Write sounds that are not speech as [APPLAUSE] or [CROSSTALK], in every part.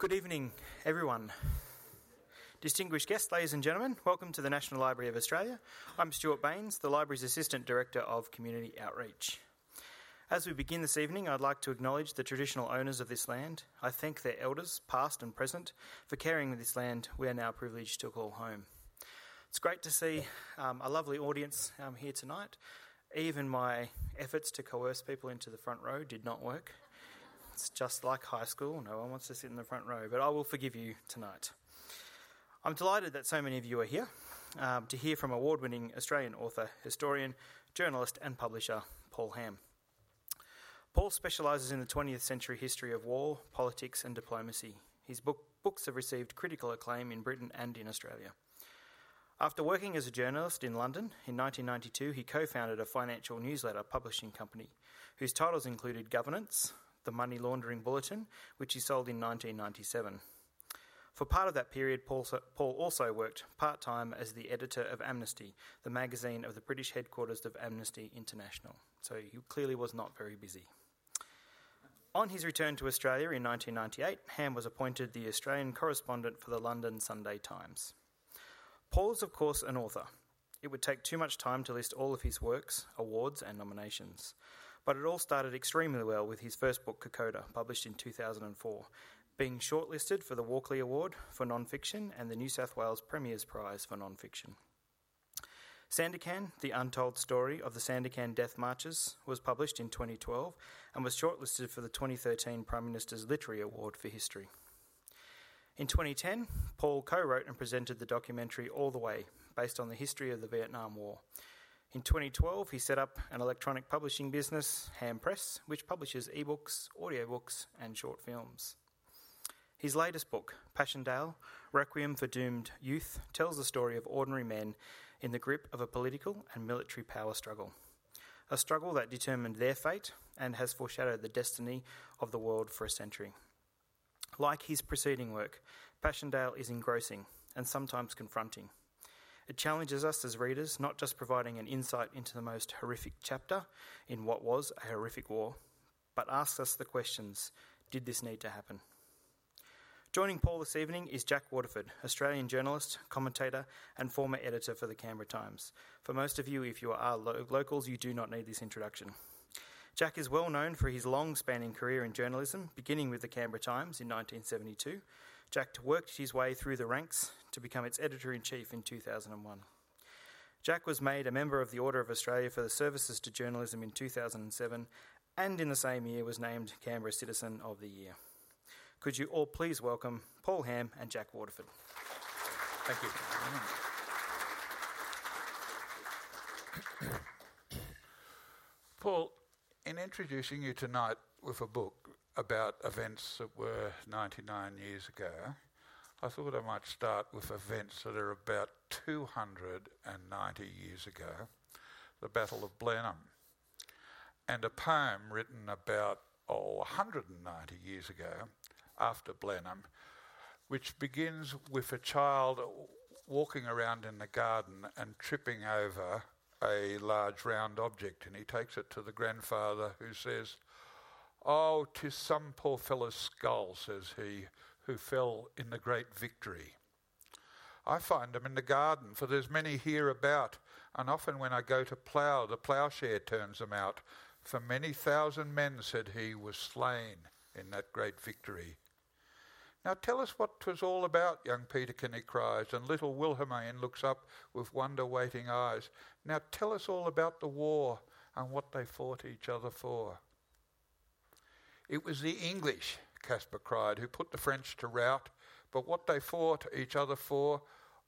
Good evening, everyone. Distinguished guests, ladies and gentlemen, welcome to the National Library of Australia. I'm Stuart Baines, the Library's Assistant Director of Community Outreach. As we begin this evening, I'd like to acknowledge the traditional owners of this land. I thank their elders, past and present, for caring for this land we are now privileged to call home. It's great to see um, a lovely audience um, here tonight. Even my efforts to coerce people into the front row did not work. It's just like high school, no one wants to sit in the front row, but I will forgive you tonight. I'm delighted that so many of you are here um, to hear from award winning Australian author, historian, journalist, and publisher Paul Ham. Paul specialises in the 20th century history of war, politics, and diplomacy. His book, books have received critical acclaim in Britain and in Australia. After working as a journalist in London, in 1992 he co founded a financial newsletter publishing company whose titles included Governance, the Money Laundering Bulletin, which he sold in 1997. For part of that period, Paul, also worked part time as the editor of Amnesty, the magazine of the British headquarters of Amnesty International. So he clearly was not very busy. On his return to Australia in 1998, Ham was appointed the Australian correspondent for the London Sunday Times. Paul is, of course, an author. It would take too much time to list all of his works, awards, and nominations. But it all started extremely well with his first book, Kokoda, published in 2004, being shortlisted for the Walkley Award for Non-Fiction and the New South Wales Premier's Prize for Non-Fiction. Sandakan, The Untold Story of the Sandakan Death Marches, was published in 2012 and was shortlisted for the 2013 Prime Minister's Literary Award for History. In 2010, Paul co wrote and presented the documentary All the Way, based on the history of the Vietnam War. In 2012, he set up an electronic publishing business, Ham Press, which publishes ebooks, audiobooks, and short films. His latest book, Passchendaele Requiem for Doomed Youth, tells the story of ordinary men in the grip of a political and military power struggle. A struggle that determined their fate and has foreshadowed the destiny of the world for a century. Like his preceding work, Passchendaele is engrossing and sometimes confronting. It challenges us as readers, not just providing an insight into the most horrific chapter in what was a horrific war, but asks us the questions did this need to happen? Joining Paul this evening is Jack Waterford, Australian journalist, commentator, and former editor for the Canberra Times. For most of you, if you are lo- locals, you do not need this introduction. Jack is well known for his long spanning career in journalism, beginning with the Canberra Times in 1972. Jack worked his way through the ranks to become its editor in chief in 2001. Jack was made a member of the Order of Australia for the services to journalism in 2007 and in the same year was named Canberra Citizen of the Year. Could you all please welcome Paul Ham and Jack Waterford? Thank you. Paul, in introducing you tonight with a book about events that were 99 years ago, I thought I might start with events that are about 290 years ago, the Battle of Blenheim, and a poem written about oh, 190 years ago after Blenheim, which begins with a child walking around in the garden and tripping over a large round object, and he takes it to the grandfather who says, Oh, tis some poor fellow's skull, says he, who fell in the great victory. I find them in the garden, for there's many here about, and often when I go to plough, the ploughshare turns them out. For many thousand men, said he, was slain in that great victory. Now tell us what 'twas all about, young Peterkin, he cries, and little Wilhelmine looks up with wonder-waiting eyes. Now tell us all about the war and what they fought each other for. It was the English, Caspar cried, who put the French to rout, but what they fought each other for,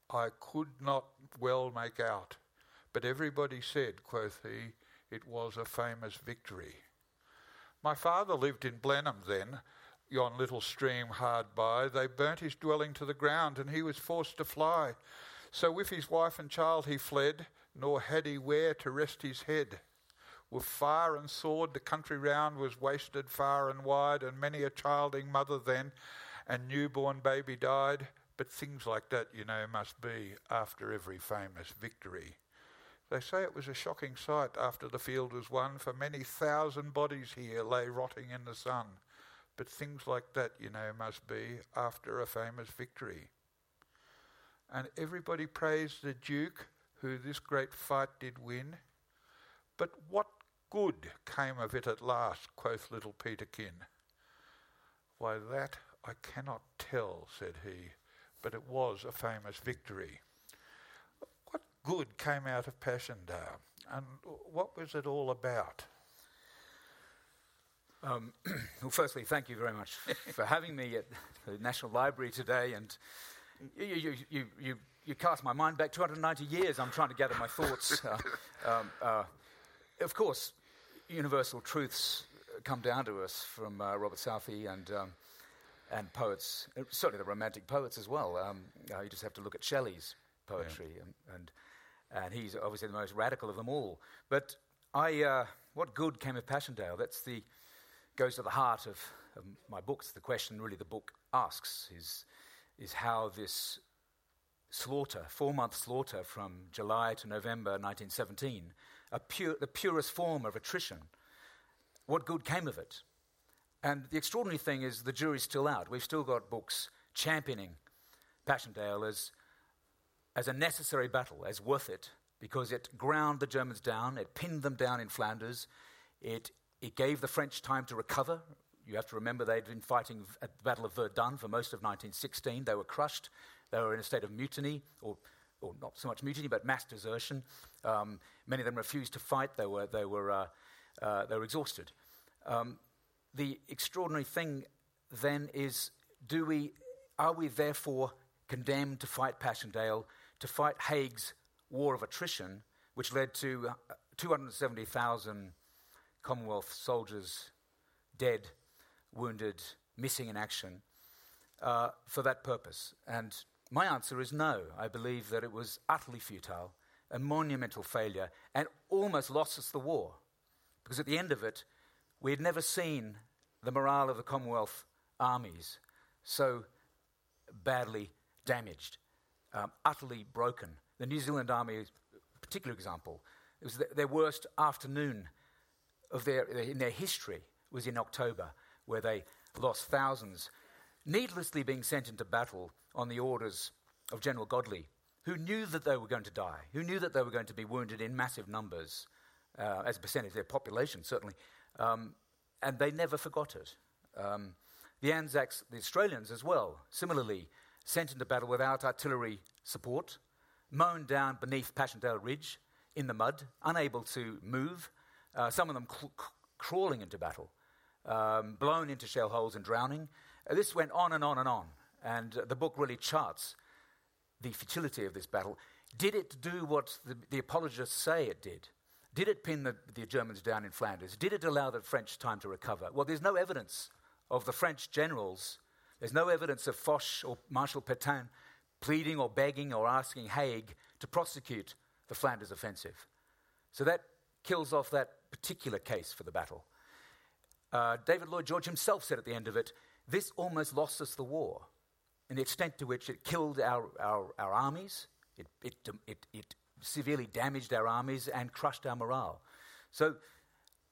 I could not well make out. But everybody said, quoth he, it was a famous victory. My father lived in Blenheim then, yon little stream hard by, they burnt his dwelling to the ground, and he was forced to fly. So with his wife and child he fled, nor had he where to rest his head. With fire and sword the country round was wasted far and wide, and many a childing mother then and newborn baby died. But things like that, you know, must be after every famous victory. They say it was a shocking sight after the field was won, for many thousand bodies here lay rotting in the sun. But things like that, you know, must be after a famous victory. And everybody praised the Duke, who this great fight did win. But what good came of it at last, quoth little Peterkin. Why, that I cannot tell, said he, but it was a famous victory. What good came out of Passchendaele, and what was it all about? Um, [CLEARS THROAT] well, firstly, thank you very much [LAUGHS] for having me at the National Library today. And you, you, you, you, you cast my mind back 290 years. I'm trying to gather my thoughts. [LAUGHS] Uh, um, uh, of course, universal truths come down to us from uh, Robert Southey and, um, and poets, certainly the romantic poets as well. Um, you just have to look at Shelley's poetry, yeah. and, and, and, he's obviously the most radical of them all. But I, uh, what good came of Passchendaele? That's the goes to the heart of, of my books. The question really the book asks is, is how this slaughter, four month slaughter from July to November 1917, pure, the purest form of attrition, what good came of it? And the extraordinary thing is the jury's still out. We've still got books championing Passchendaele as, as a necessary battle, as worth it, because it ground the Germans down, it pinned them down in Flanders, it it gave the French time to recover. You have to remember they'd been fighting at the Battle of Verdun for most of 1916. They were crushed. They were in a state of mutiny, or, or not so much mutiny, but mass desertion. Um, many of them refused to fight. They were, they were, uh, uh, they were exhausted. Um, the extraordinary thing then is do we, are we therefore condemned to fight Passchendaele, to fight Haig's war of attrition, which led to uh, 270,000 Commonwealth soldiers dead, wounded, missing in action uh, for that purpose? And my answer is no. I believe that it was utterly futile, a monumental failure, and almost lost us the war. Because at the end of it, we had never seen the morale of the Commonwealth armies so badly damaged, um, utterly broken. The New Zealand Army, a particular example, it was their worst afternoon of their, in their history was in October, where they lost thousands, needlessly being sent into battle on the orders of General Godley, who knew that they were going to die, who knew that they were going to be wounded in massive numbers, uh, as a percentage of their population, certainly. Um, and they never forgot it. Um, the Anzacs, the Australians as well, similarly sent into battle without artillery support, mown down beneath Passchendaele Ridge in the mud, unable to move, uh, some of them cl- crawling into battle, um, blown into shell holes and drowning. Uh, this went on and on and on. And the book really charts the futility of this battle. Did it do what the, the apologists say it did? Did it pin the, the, Germans down in Flanders? Did it allow the French time to recover? Well, there's no evidence of the French generals. There's no evidence of Foch or Marshal Pétain pleading or begging or asking Haig to prosecute the Flanders offensive. So that kills off that particular case for the battle. Uh, David Lloyd George himself said at the end of it, This almost lost us the war, in the extent to which it killed our, our, our armies, it, it, it, it severely damaged our armies, and crushed our morale. So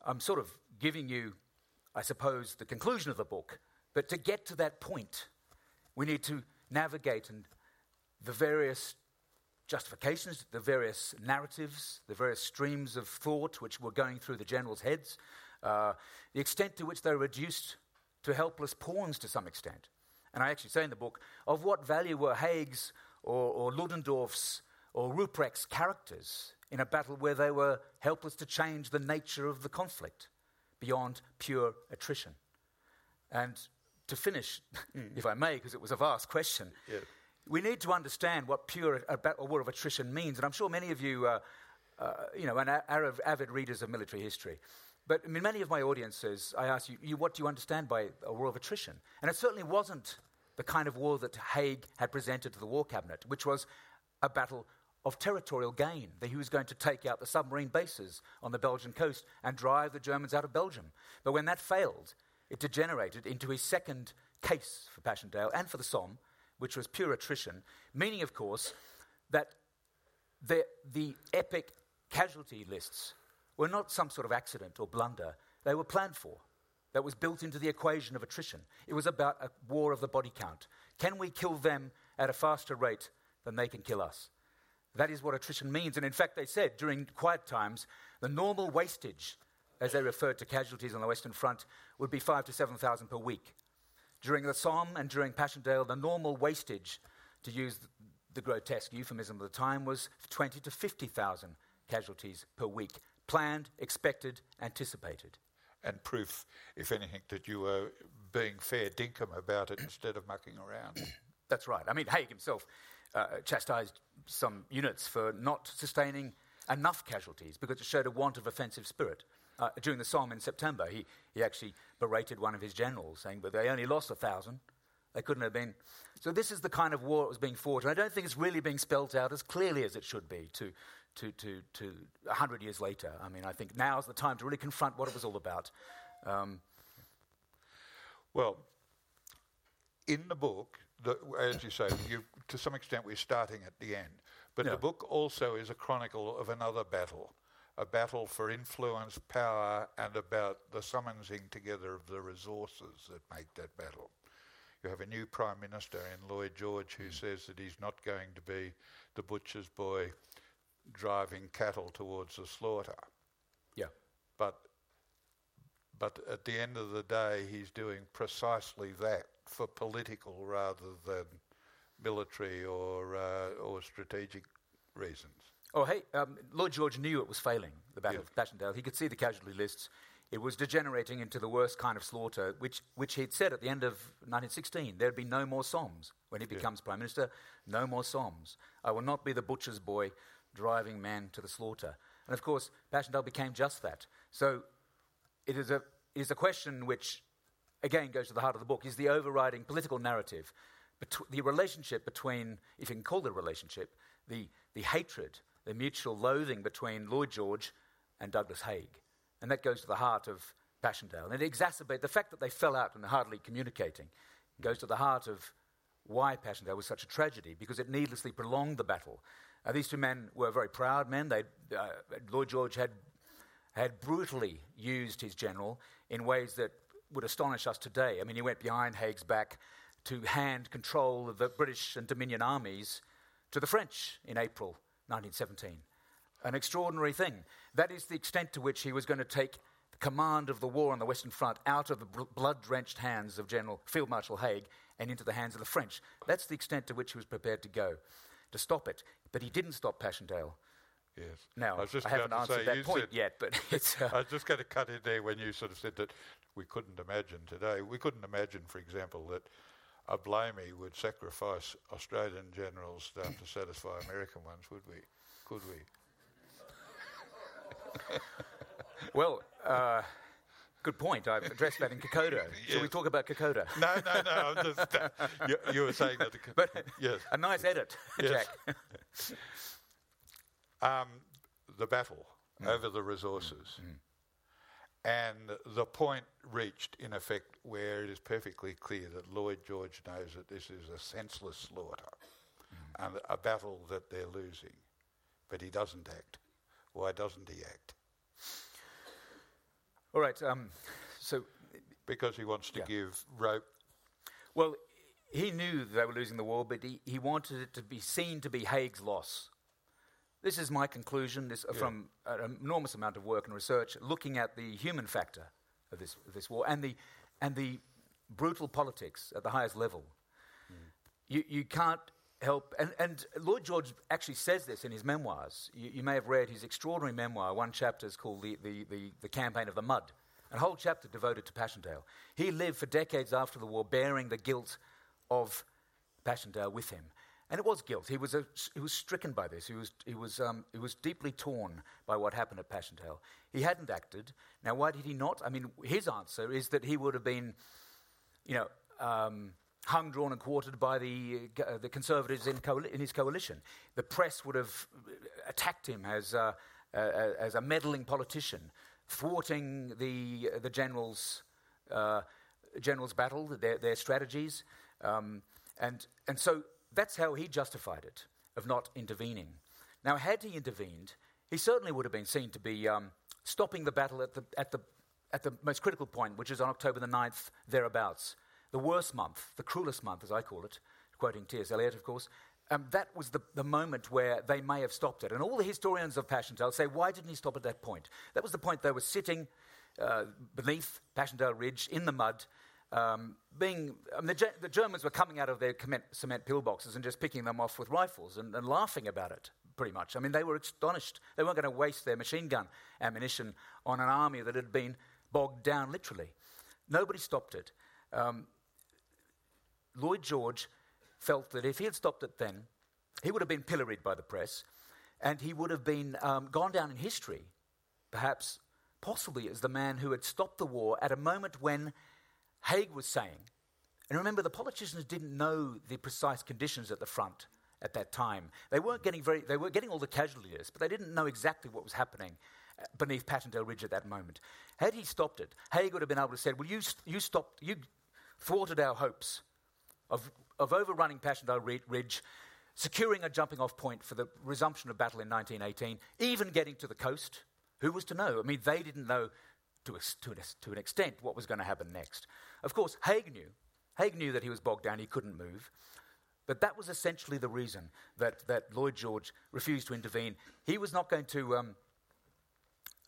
I'm sort of giving you, I suppose, the conclusion of the book, but to get to that point, we need to navigate and the various justifications, the various narratives, the various streams of thought which were going through the generals' heads, uh, the extent to which they were reduced to helpless pawns to some extent. And I actually say in the book, of what value were Haig's or, or Ludendorff's or Ruprecht's characters in a battle where they were helpless to change the nature of the conflict beyond pure attrition? And to finish, mm. [LAUGHS] if I may, because it was a vast question, yeah we need to understand what pure a war of attrition means. And I'm sure many of you, uh, uh, you know, are avid readers of military history. But in many of my audiences, I ask you, you, what do you understand by a war of attrition? And it certainly wasn't the kind of war that Haig had presented to the War Cabinet, which was a battle of territorial gain, that he was going to take out the submarine bases on the Belgian coast and drive the Germans out of Belgium. But when that failed, it degenerated into his second case for Passchendaele and for the Somme, which was pure attrition, meaning, of course, that the, the epic casualty lists were not some sort of accident or blunder, they were planned for. that was built into the equation of attrition. It was about a war of the body count. Can we kill them at a faster rate than they can kill us? That is what attrition means. And in fact, they said during quiet times, the normal wastage, as they referred to casualties on the Western Front, would be five to 7,000 per week. During the Somme and during Passchendaele, the normal wastage, to use the grotesque euphemism of the time, was 20 to 50,000 casualties per week. Planned, expected, anticipated. And proof, if anything, that you were being fair dinkum about it instead of mucking around. [CLEARS THROAT] That's right. I mean, Haig himself uh, chastised some units for not sustaining enough casualties because it showed a want of offensive spirit. Uh, during the Somme in September, he, he actually berated one of his generals, saying, But they only lost a thousand. They couldn't have been. So, this is the kind of war that was being fought. And I don't think it's really being spelt out as clearly as it should be to, to, to, to 100 years later. I mean, I think now's the time to really confront what it was all about. Um, well, in the book, the, as you say, you, to some extent we're starting at the end. But Yeah. the book also is a chronicle of another battle, a battle for influence, power, and about the summoning together of the resources that make that battle. You have a new Prime Minister in Lloyd George who says that he's not going to be the butcher's boy driving cattle towards the slaughter. yeah. But but at the end of the day, he's doing precisely that for political rather than military or uh, or strategic reasons. Oh, hey, um, Lloyd George knew it was failing, the Battle Yeah. of Passchendaele. He could see the casualty lists. It was degenerating into the worst kind of slaughter, which, which he'd said at the end of 1916. There'd be no more Sommes. When he becomes Prime Minister, no more Sommes. I will not be the butcher's boy driving man to the slaughter. And of course, Passchendaele became just that. So it is a, it is a question which, again, goes to the heart of the book, is the overriding political narrative, betw- the relationship between, if you can call it a relationship, the, the hatred, the mutual loathing between Lloyd George and Douglas Haig. And that goes to the heart of Passchendaele. And it exacerbates the fact that they fell out and hardly communicating, goes to the heart of why Passchendaele was such a tragedy, because it needlessly prolonged the battle. Uh, these two men were very proud men. Uh, Lloyd George had had brutally used his general in ways that would astonish us today. I mean, he went behind Haig's back to hand control of the British and Dominion armies to the French in April 1917. An extraordinary thing. That is the extent to which he was going to take command of the war on the Western Front out of the bl- blood drenched hands of General Field Marshal Haig and into the hands of the French. That's the extent to which he was prepared to go to stop it. But he didn't stop Passchendaele. Yes. Now, I, I haven't answered say, that point said- yet, but [LAUGHS] it's. Uh, I was just going to cut in there when you sort of said that we couldn't imagine today. We couldn't imagine, for example, that a Blamey would sacrifice Australian generals to satisfy American ones, would we? Could we? Well, uh, good point. I've addressed that in [LAUGHS] Kokoda. Shall we talk about Kokoda? No, no, no. I'm just, uh, [LAUGHS] you, you were saying that. The, But yes. a nice edit, Yes. Jack. [LAUGHS] um, the battle over the resources. And the point reached, in effect, where it is perfectly clear that Lloyd George knows that this is a senseless slaughter and a battle that they're losing. But he doesn't act. Why doesn't he act? All right. Um, so, Because he wants to Yeah. give rope. well, he knew they were losing the war, but he, he wanted it to be seen to be Haig's loss. This is my conclusion this, uh, from an enormous amount of work and research looking at the human factor of this, of this war and the, and the brutal politics at the highest level. You, you can't help, and, and Lloyd George actually says this in his memoirs. You, you may have read his extraordinary memoir. One chapter is called the, the, the, the Campaign of the Mud, a whole chapter devoted to Passchendaele. He lived for decades after the war bearing the guilt of Passchendaele with him. And it was guilt. He was, a, he was stricken by this. He was, he, was, um, he was deeply torn by what happened at Passchendaele. He hadn't acted. Now, why did he not? I mean, his answer is that he would have been, you know, um, hung, drawn, and quartered by the, uh, the Conservatives in, in his coalition. The press would have attacked him as, uh, uh, as a meddling politician, thwarting the, the generals' uh, generals' battle, their, their strategies. Um, and, and so that's how he justified it, of not intervening. Now, had he intervened, he certainly would have been seen to be um, stopping the battle at the, at the, at the most critical point, which is on October the 9th, thereabouts, the worst month, the cruelest month, as I call it, quoting T.S. Eliot, of course, um, that was the, the moment where they may have stopped it. And all the historians of Passchendaele say, why didn't he stop at that point? That was the point they were sitting uh, beneath Passchendaele Ridge in the mud, um, being, I mean, the, the, Germans were coming out of their cement pillboxes and just picking them off with rifles and, and laughing about it, pretty much. I mean, they were astonished. They weren't going to waste their machine gun ammunition on an army that had been bogged down, literally. Nobody stopped it. Um, Lloyd George felt that if he had stopped it then, he would have been pilloried by the press and he would have been um, gone down in history, perhaps, possibly as the man who had stopped the war at a moment when Haig was saying, and remember, the politicians didn't know the precise conditions at the front at that time. They weren't getting very, they were getting all the casualties, but they didn't know exactly what was happening beneath Passchendaele Ridge at that moment. Had he stopped it, Haig would have been able to say, well, you, you stopped, you thwarted our hopes of, of overrunning Passchendaele Ridge, securing a jumping off point for the resumption of battle in 1918, even getting to the coast. Who was to know? I mean, they didn't know to, a, to, to an extent what was going to happen next. Of course, Haig knew. Haig knew that he was bogged down, he couldn't move. But that was essentially the reason that, that Lloyd George refused to intervene. He was not going to. Um,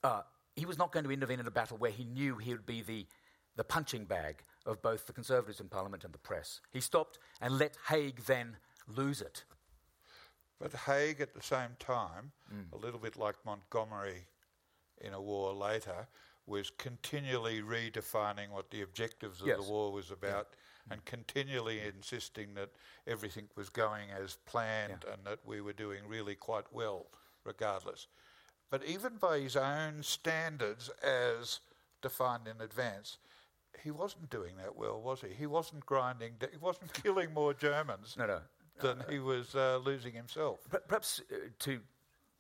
uh, he was not going to intervene in a battle where he knew he would be the, the punching bag of both the Conservatives in Parliament and the press. He stopped and let Haig then lose it. But Haig, at the same time, mm. a little bit like Montgomery in a war later, was continually redefining what the objectives of yes. the war was about yeah. and continually insisting that everything was going as planned yeah. and that we were doing really quite well regardless. But even by his own standards as defined in advance, he wasn't doing that well, was he? He wasn't grinding, he wasn't [LAUGHS] killing more Germans no, no. than he was uh, losing himself. Perhaps uh, to,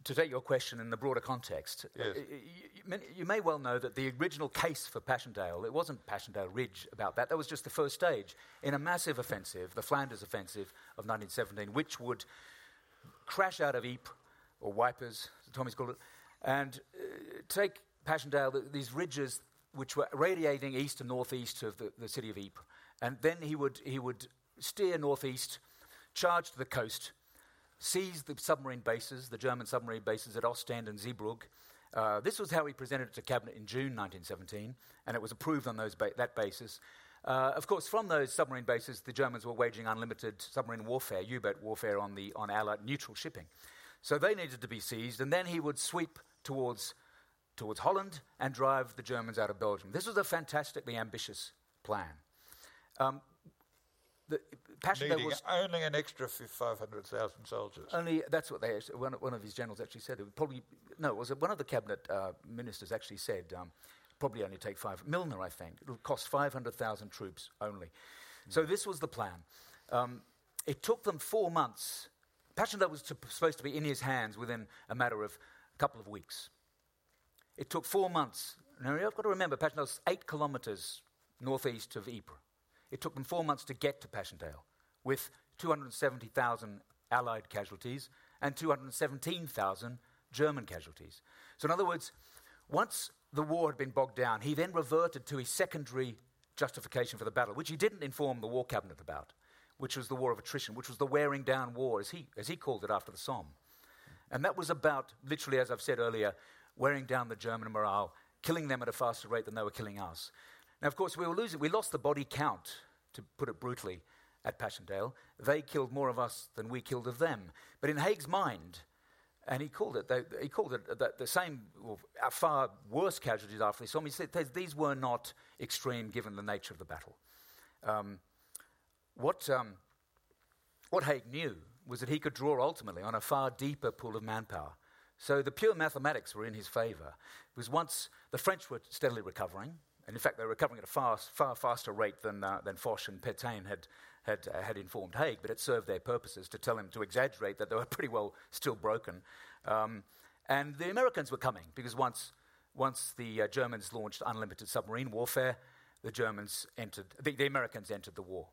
to take your question in the broader context, uh, yes. you, you, may well know that the original case for Passchendaele, it wasn't Passchendaele Ridge about that, that was just the first stage in a massive offensive, the Flanders Offensive of 1917, which would crash out of Ypres, or Wipers, as Tommies called it, and uh, take Passchendaele, these ridges which were radiating east and northeast of the, the city of Ypres. And then he would, he would steer northeast, charge to the coast, seize the submarine bases, the German submarine bases at Ostend and Zeebrugge. Uh, this was how he presented it to cabinet in June 1917, and it was approved on those ba- that basis. Uh, of course, from those submarine bases, the Germans were waging unlimited submarine warfare, U-boat warfare on the on Allied neutral shipping. So they needed to be seized, and then he would sweep towards towards Holland and drive the Germans out of Belgium. This was a fantastically ambitious plan. Um, the Needing was only an extra 500,000 soldiers. Only that's what they one, one of his generals actually said. It would probably no, it was one of the cabinet uh, ministers actually said um, probably only take five. Milner, I think, it would cost 500,000 troops only. Mm. So this was the plan. Um, it took them four months. Passchendaele was to, supposed to be in his hands within a matter of a couple of weeks. It took four months. Now, you've got to remember, Passchendaele's eight kilometres northeast of Ypres. It took them four months to get to Passchendaele with 270,000 Allied casualties and 217,000 German casualties. So, in other words, once the war had been bogged down, he then reverted to his secondary justification for the battle, which he didn't inform the war cabinet about, which was the war of attrition, which was the wearing down war, as he, as he called it after the Somme. And that was about, literally, as I've said earlier, wearing down the German morale, killing them at a faster rate than they were killing us. Now, of course, we were losing. We lost the body count, to put it brutally, at Passchendaele. They killed more of us than we killed of them. But in Haig's mind, and he called it, they, he called it the, the same, well, far worse casualties after Somme. He said these were not extreme given the nature of the battle. Um, what, um, what Haig knew was that he could draw ultimately on a far deeper pool of manpower so the pure mathematics were in his favour. Because once the French were steadily recovering, and in fact they were recovering at a far, far faster rate than, uh, than Foch and Pétain had, had, uh, had informed Haig, but it served their purposes to tell him to exaggerate that they were [LAUGHS] pretty well still broken. Um, and the Americans were coming, because once, once the uh, Germans launched unlimited submarine warfare, the Germans entered, the, the Americans entered the war.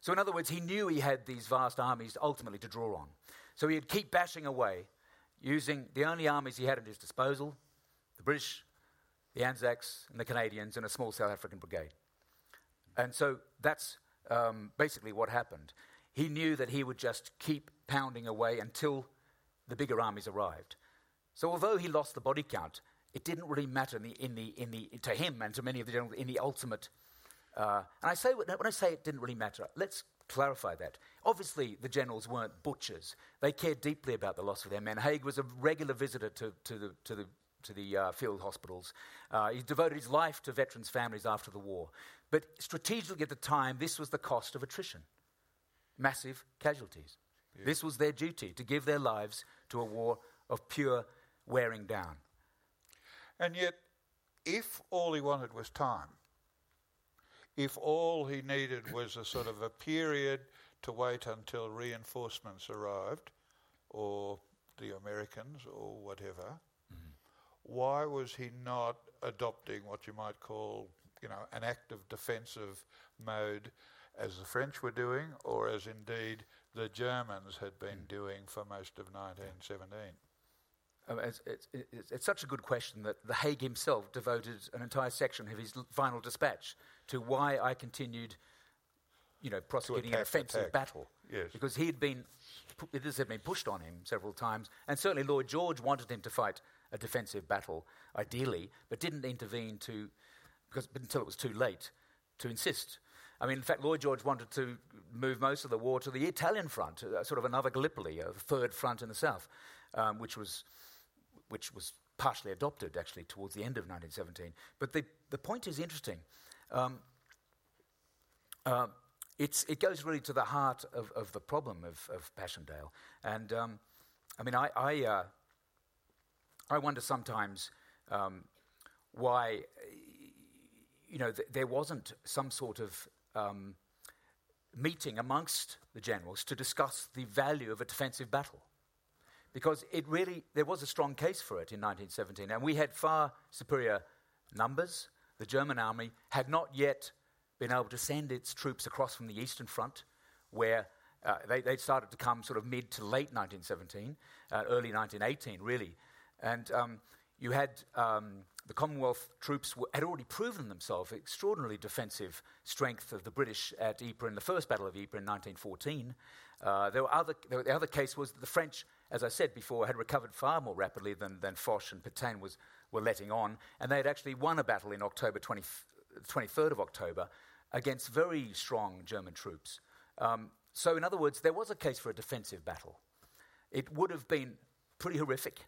So, in other words, he knew he had these vast armies ultimately to draw on. So he'd keep bashing away using the only armies he had at his disposal the British, the Anzacs, and the Canadians, and a small South African brigade. And so that's um, basically what happened. He knew that he would just keep pounding away until the bigger armies arrived. So although he lost the body count, it didn't really matter in the, in the, in the, to him and to many of the generals in the ultimate. Uh, and I say when I say it didn't really matter, let's clarify that. Obviously, the generals weren't butchers. They cared deeply about the loss of their men. Haig was a regular visitor to, to the, to the, to the uh, field hospitals. Uh, he devoted his life to veterans' families after the war. But strategically at the time, this was the cost of attrition massive casualties. Yeah. This was their duty to give their lives to a war of pure wearing down. And yet, if all he wanted was time, if all he needed was a sort of a period to wait until reinforcements arrived, or the Americans, or whatever, mm-hmm. why was he not adopting what you might call, you know, an active defensive mode, as the French were doing, or as indeed the Germans had been mm. doing for most of 1917? Um, it's, it's, it's, it's, such a good question that the Haig himself devoted an entire section of his final dispatch to why I continued, you know, prosecuting an offensive attack. battle. Yes. Because he had been, this had been pushed on him several times, and certainly Lloyd George wanted him to fight a defensive battle, ideally, but didn't intervene to, because until it was too late, to insist. I mean, in fact, Lloyd George wanted to move most of the war to the Italian front, uh, sort of another Gallipoli, a third front in the south, um, which was which was partially adopted actually towards the end of 1917. But the, the point is interesting. Um, uh, it goes really to the heart of, of the problem of, of Passchendaele. And um, I mean, I, I, uh, I wonder sometimes um, why, you know, th- there wasn't some sort of um, meeting amongst the generals to discuss the value of a defensive battle because it really, there was a strong case for it in 1917, and we had far superior numbers. The German army had not yet been able to send its troops across from the Eastern Front, where uh, they, they started to come sort of mid to late 1917, uh, early 1918, really. And um, you had um, the Commonwealth troops had already proven themselves extraordinarily defensive strength of the British at Ypres in the first Battle of Ypres in 1914. Uh, there were other, there were, the other case was that the French as I said before, had recovered far more rapidly than, than Foch and Petain was, were letting on. And they had actually won a battle in October 20, 23rd of October against very strong German troops. Um, so, in other words, there was a case for a defensive battle. It would have been pretty horrific,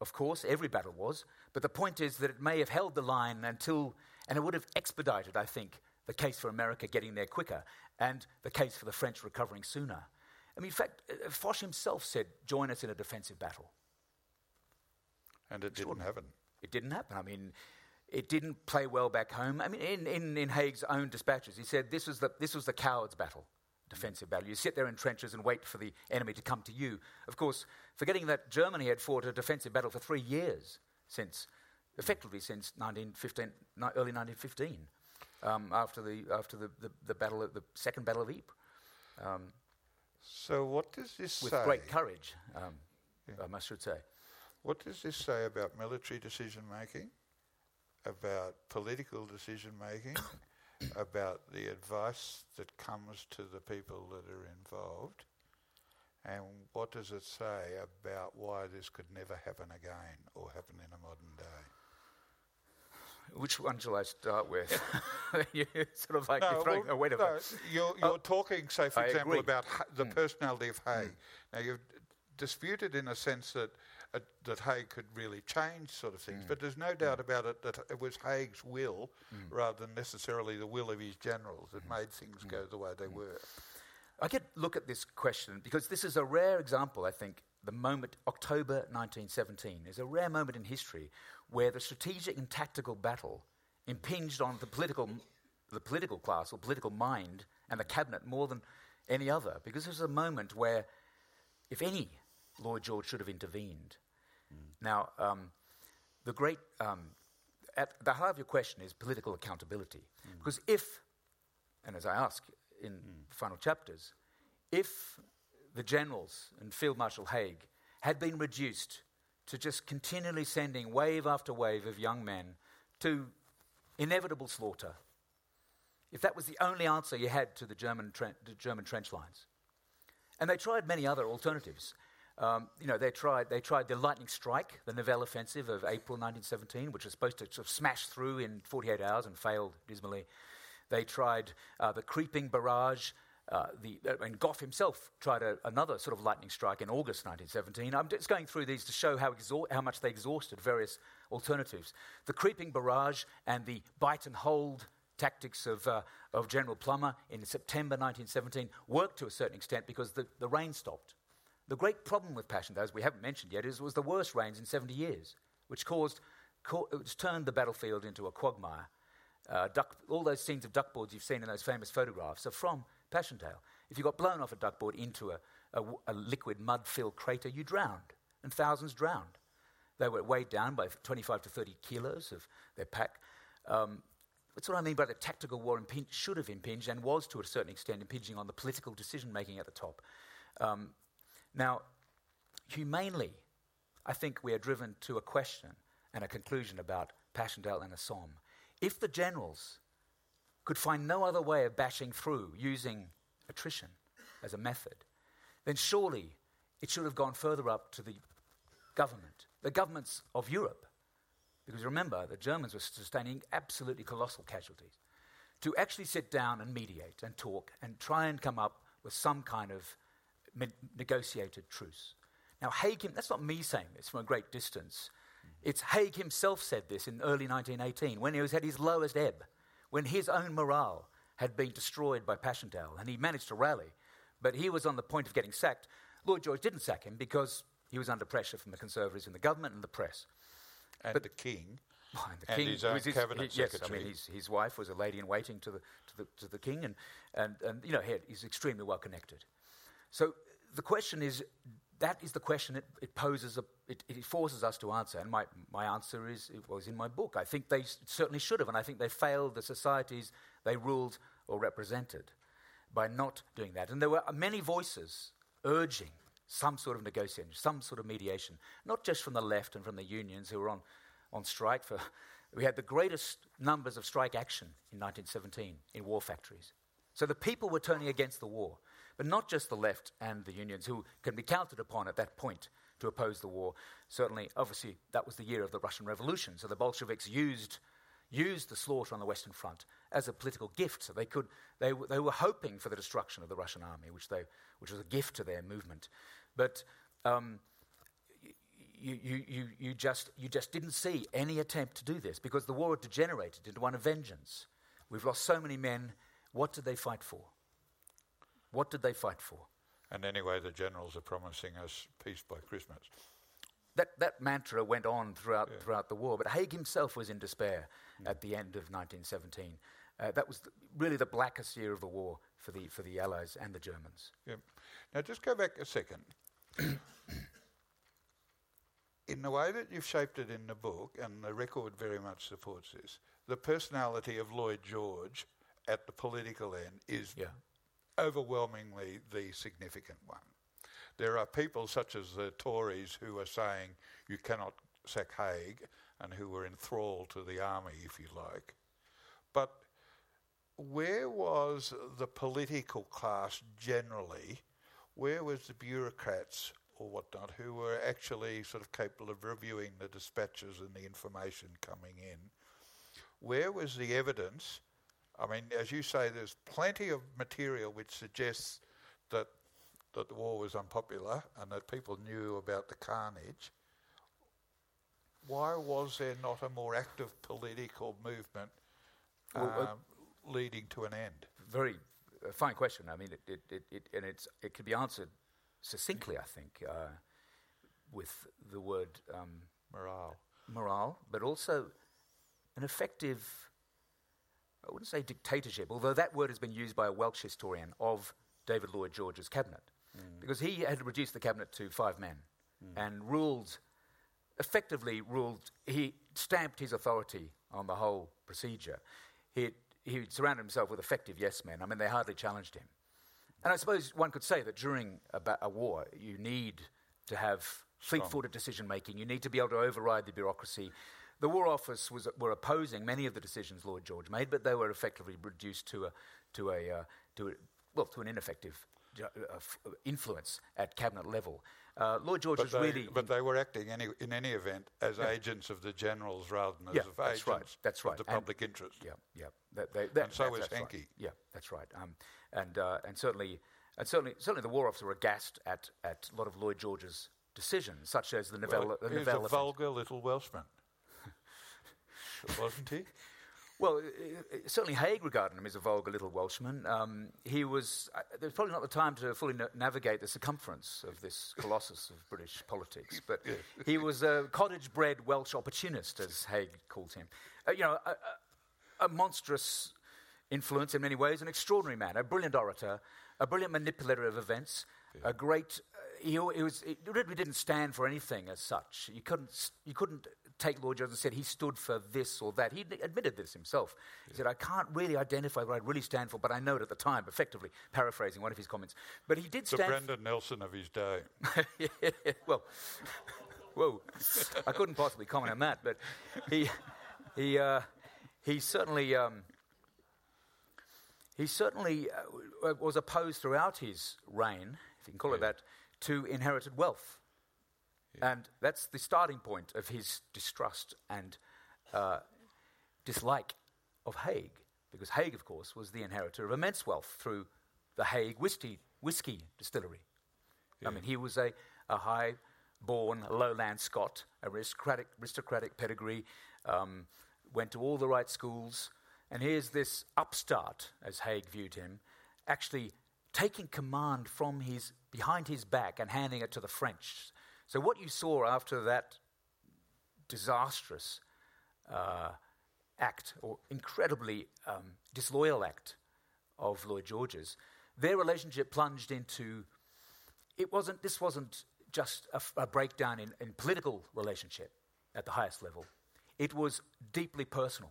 of course, every battle was, but the point is that it may have held the line until, and it would have expedited, I think, the case for America getting there quicker and the case for the French recovering sooner. I mean, in fact, uh, Foch himself said, join us in a defensive battle. And it didn't happen. It didn't happen. I mean, it didn't play well back home. I mean, in, in, in Haig's own dispatches, he said this was, the, this was the coward's battle, defensive battle. You sit there in trenches and wait for the enemy to come to you. Of course, forgetting that Germany had fought a defensive battle for three years since, effectively since 1915, early 1915, um, after, the, after the, the, the, battle, the second Battle of Ypres. Um, so, what does this with say? With great courage, um, yeah. I should say. What does this say about military decision making, about political decision making, [COUGHS] about the advice that comes to the people that are involved? And what does it say about why this could never happen again or happen in a modern day? Which one shall I start with? [LAUGHS] [LAUGHS] you sort of like no, you're throwing well, a weight of no, You're, you're oh, talking, say, for I example, agree. about the mm. personality of Haig. Mm. Now, you've disputed in a sense that uh, that Haig could really change sort of things, mm. but there's no doubt about it that it was Haig's will mm. rather than necessarily the will of his generals that mm. made things go the way they mm. were. I could look at this question because this is a rare example, I think, the moment, October 1917, is a rare moment in history where the strategic and tactical battle impinged on the political, the political class or political mind and the cabinet more than any other, because this was a moment where, if any, Lloyd George should have intervened. Mm. Now, um, the great, um, at the heart of your question is political accountability. Mm. Because if, and as I ask in mm. the final chapters, if the generals and Field Marshal Haig had been reduced to just continually sending wave after wave of young men to inevitable slaughter, if that was the only answer you had to the German, tre- the German trench lines. And they tried many other alternatives. Um, you know, they tried, they tried the lightning strike, the Nivelle offensive of April 1917, which was supposed to sort of smash through in 48 hours and failed dismally. They tried uh, the creeping barrage. Uh, the, uh, and Gough himself tried a, another sort of lightning strike in August 1917. I'm just going through these to show how, exha- how much they exhausted various alternatives. The creeping barrage and the bite and hold tactics of, uh, of General Plumer in September 1917 worked to a certain extent because the, the rain stopped. The great problem with Passchendaele, as we haven't mentioned yet, is it was the worst rains in 70 years, which caused, which turned the battlefield into a quagmire. Uh, duck, all those scenes of duckboards you've seen in those famous photographs are from Passchendaele. If you got blown off a duckboard into a, a, a liquid mud-filled crater, you drowned, and thousands drowned. They were weighed down by 25 to 30 kilos of their pack. Um, that's what I mean by the tactical war should have impinged and was to a certain extent impinging on the political decision making at the top. Um, now, humanely, I think we are driven to a question and a conclusion about Passchendaele and the Somme. If the generals could find no other way of bashing through using attrition as a method, then surely it should have gone further up to the government, the governments of Europe, because remember, the Germans were sustaining absolutely colossal casualties. To actually sit down and mediate and talk and try and come up with some kind of negotiated truce. Now, Haig, that's not me saying this from a great distance. It's Haig himself said this in early 1918 when he was at his lowest ebb, when his own morale had been destroyed by Passchendaele, and he managed to rally. But he was on the point of getting sacked. Lloyd George didn't sack him because he was under pressure from the Conservatives in the government and the press and but, the king. And, the and king, his own his, cabinet he, yes, secretary. I mean, his, his wife was a lady in waiting to the, to the, to the king, and, and, and you know, he, he's extremely well connected. So the question is that is the question it, it poses, a, it, it, forces us to answer. And my, my answer is, it was in my book. I think they certainly should have, and I think they failed the societies they ruled or represented by not doing that. And there were many voices urging some sort of negotiation, some sort of mediation, not just from the left and from the unions who were on, on strike. For, [LAUGHS] we had the greatest numbers of strike action in 1917 in war factories. So the people were turning against the war, but not just the left and the unions who can be counted upon at that point to oppose the war. Certainly, obviously, that was the year of the Russian Revolution, so the Bolsheviks used used the slaughter on the Western Front as a political gift. So they, could, they, they were hoping for the destruction of the Russian army, which, they, which was a gift to their movement. But um, you, you, you, you, just, you just didn't see any attempt to do this because the war had degenerated into one of vengeance. We've lost so many men. What did they fight for? What did they fight for? And anyway, the generals are promising us peace by Christmas. That, that mantra went on throughout, yeah. throughout the war, but Haig himself was in despair mm. at the end of 1917. Uh, that was the, really the blackest year of the war for the, for the Allies and the Germans. Yeah. Now, just go back a second. [COUGHS] in the way that you've shaped it in the book, and the record very much supports this, the personality of Lloyd George at the political end is yeah. Overwhelmingly the significant one. There are people such as the Tories who are saying you cannot sack Haig and who were enthralled to the army, if you like. But where was the political class generally where was the bureaucrats or whatnot who were actually sort of capable of reviewing the dispatches and the information coming in? Where was the evidence? I mean, as you say, there's plenty of material which suggests that that the war was unpopular and that people knew about the carnage. Why was there not a more active political movement um, well, uh, um, leading to an end? Very a fine question. I mean, it, it, it, it, and it's, it can be answered succinctly, I think, uh, with the word um, morale. Morale, but also an effective, I wouldn't say dictatorship, although that word has been used by a Welsh historian of David Lloyd George's cabinet, mm. because he had reduced the cabinet to five men mm. and ruled, effectively ruled, he stamped his authority on the whole procedure. He he surrounded himself with effective yes men. I mean, they hardly challenged him. And I suppose one could say that during a, ba- a war, you need to have fleet footed decision making. You need to be able to override the bureaucracy. The War Office was, were opposing many of the decisions Lloyd George made, but they were effectively reduced to a, to a, uh, to a well, to an ineffective uh, f- influence at cabinet level. Uh, Lloyd George But they, really. but they were acting any, in any event as agents of the generals rather than Yeah, as of that's agents right, that's right. of the And- public interest. Yeah, yeah. That, they, that, And so that- is that's right. Hankey. Yeah, that's right. Um, and uh, and certainly and certainly certainly the War Office were aghast at, at a lot of Lloyd George's decisions, such as the Nivelle. Well, the Nivelle a vulgar little Welshman, wasn't he? Well, uh, uh, certainly Haig regarded him as a vulgar little Welshman. Um, he was. Uh, there's probably not the time to fully na- navigate the circumference of this colossus of British politics, [LAUGHS] but he was a cottage-bred Welsh opportunist, as Haig called him. Uh, you know, a, a, a monstrous influence in many ways, an extraordinary man, a brilliant orator, a brilliant manipulator of events, a great. Uh, he, he was. He really didn't stand for anything as such. You couldn't. You couldn't take Lloyd George and said he stood for this or that. He admitted this himself. He said, "I can't really identify what I really stand for, but I know it at the time." Effectively paraphrasing one of his comments, but he did The stand. Brendan Nelson of his day. [LAUGHS] well, [LAUGHS] whoa, I couldn't possibly comment on that, but he, he, uh, he certainly, um, he certainly uh, was opposed throughout his reign, if you can call it that, to inherited wealth, and that's the starting point of his distrust and uh, dislike of Haig, because Haig, of course, was the inheritor of immense wealth through the Haig whiskey, whiskey distillery. I mean, he was a, a high born lowland Scot, aristocratic, aristocratic pedigree, um, went to all the right schools. And here's this upstart, as Haig viewed him, actually taking command from his, behind his back and handing it to the French. So, what you saw after that disastrous uh, act, or incredibly um, disloyal act of Lloyd George's, their relationship plunged into it wasn't, this wasn't just a breakdown in, in political relationship at the highest level. It was deeply personal,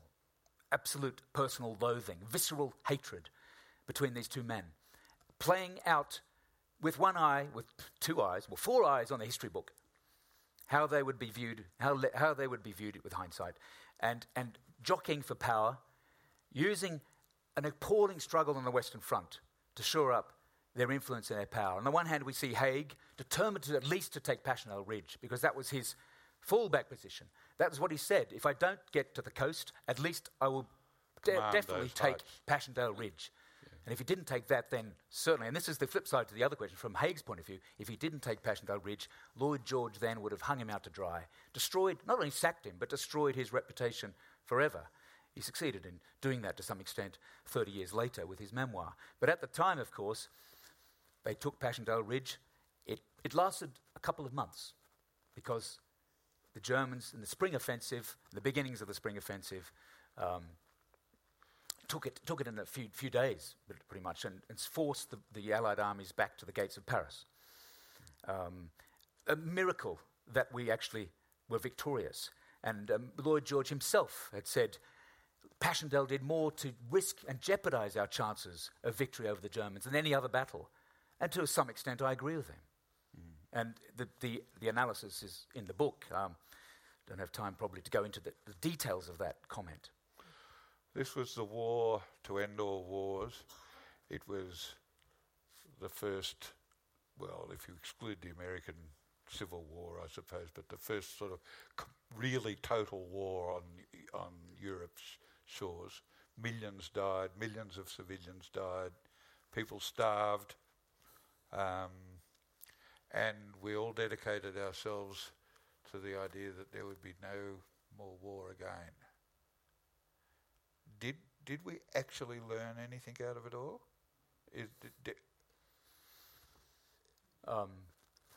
absolute personal loathing, visceral hatred between these two men, playing out with one eye, with two eyes, well, four eyes on the history book, how they would be viewed, how, le- how they would be viewed with hindsight, and, and jockeying for power, using an appalling struggle on the Western Front to shore up their influence and their power. On the one hand, we see Haig determined to at least to take Passchendaele Ridge because that was his fallback position. That was what he said. If I don't get to the coast, at least I will de- definitely take. Passchendaele Ridge. And if he didn't take that, then certainly, and this is the flip side to the other question from Haig's point of view, if he didn't take Passchendaele Ridge, Lloyd George then would have hung him out to dry, destroyed, not only sacked him, but destroyed his reputation forever. He succeeded in doing that to some extent 30 years later with his memoir. But at the time, of course, they took Passchendaele Ridge. It, it lasted a couple of months because the Germans, in the spring offensive, the beginnings of the spring offensive, um, took, it, took it in a few, few days, pretty much, and, and forced the, the Allied armies back to the gates of Paris. Um, a miracle that we actually were victorious. And um, Lloyd George himself had said, Passchendaele did more to risk and jeopardize our chances of victory over the Germans than any other battle. And to some extent, I agree with him. And the, the, the analysis is in the book. Um, don't have time probably to go into the, the details of that comment. This was the war to end all wars. It was the first, well, if you exclude the American Civil War, I suppose, but the first sort of really total war on on Europe's shores. Millions died. Millions of civilians died. People starved. Um, and we all dedicated ourselves to the idea that there would be no more war again. Did we actually learn anything out of it all? Is, did, Um,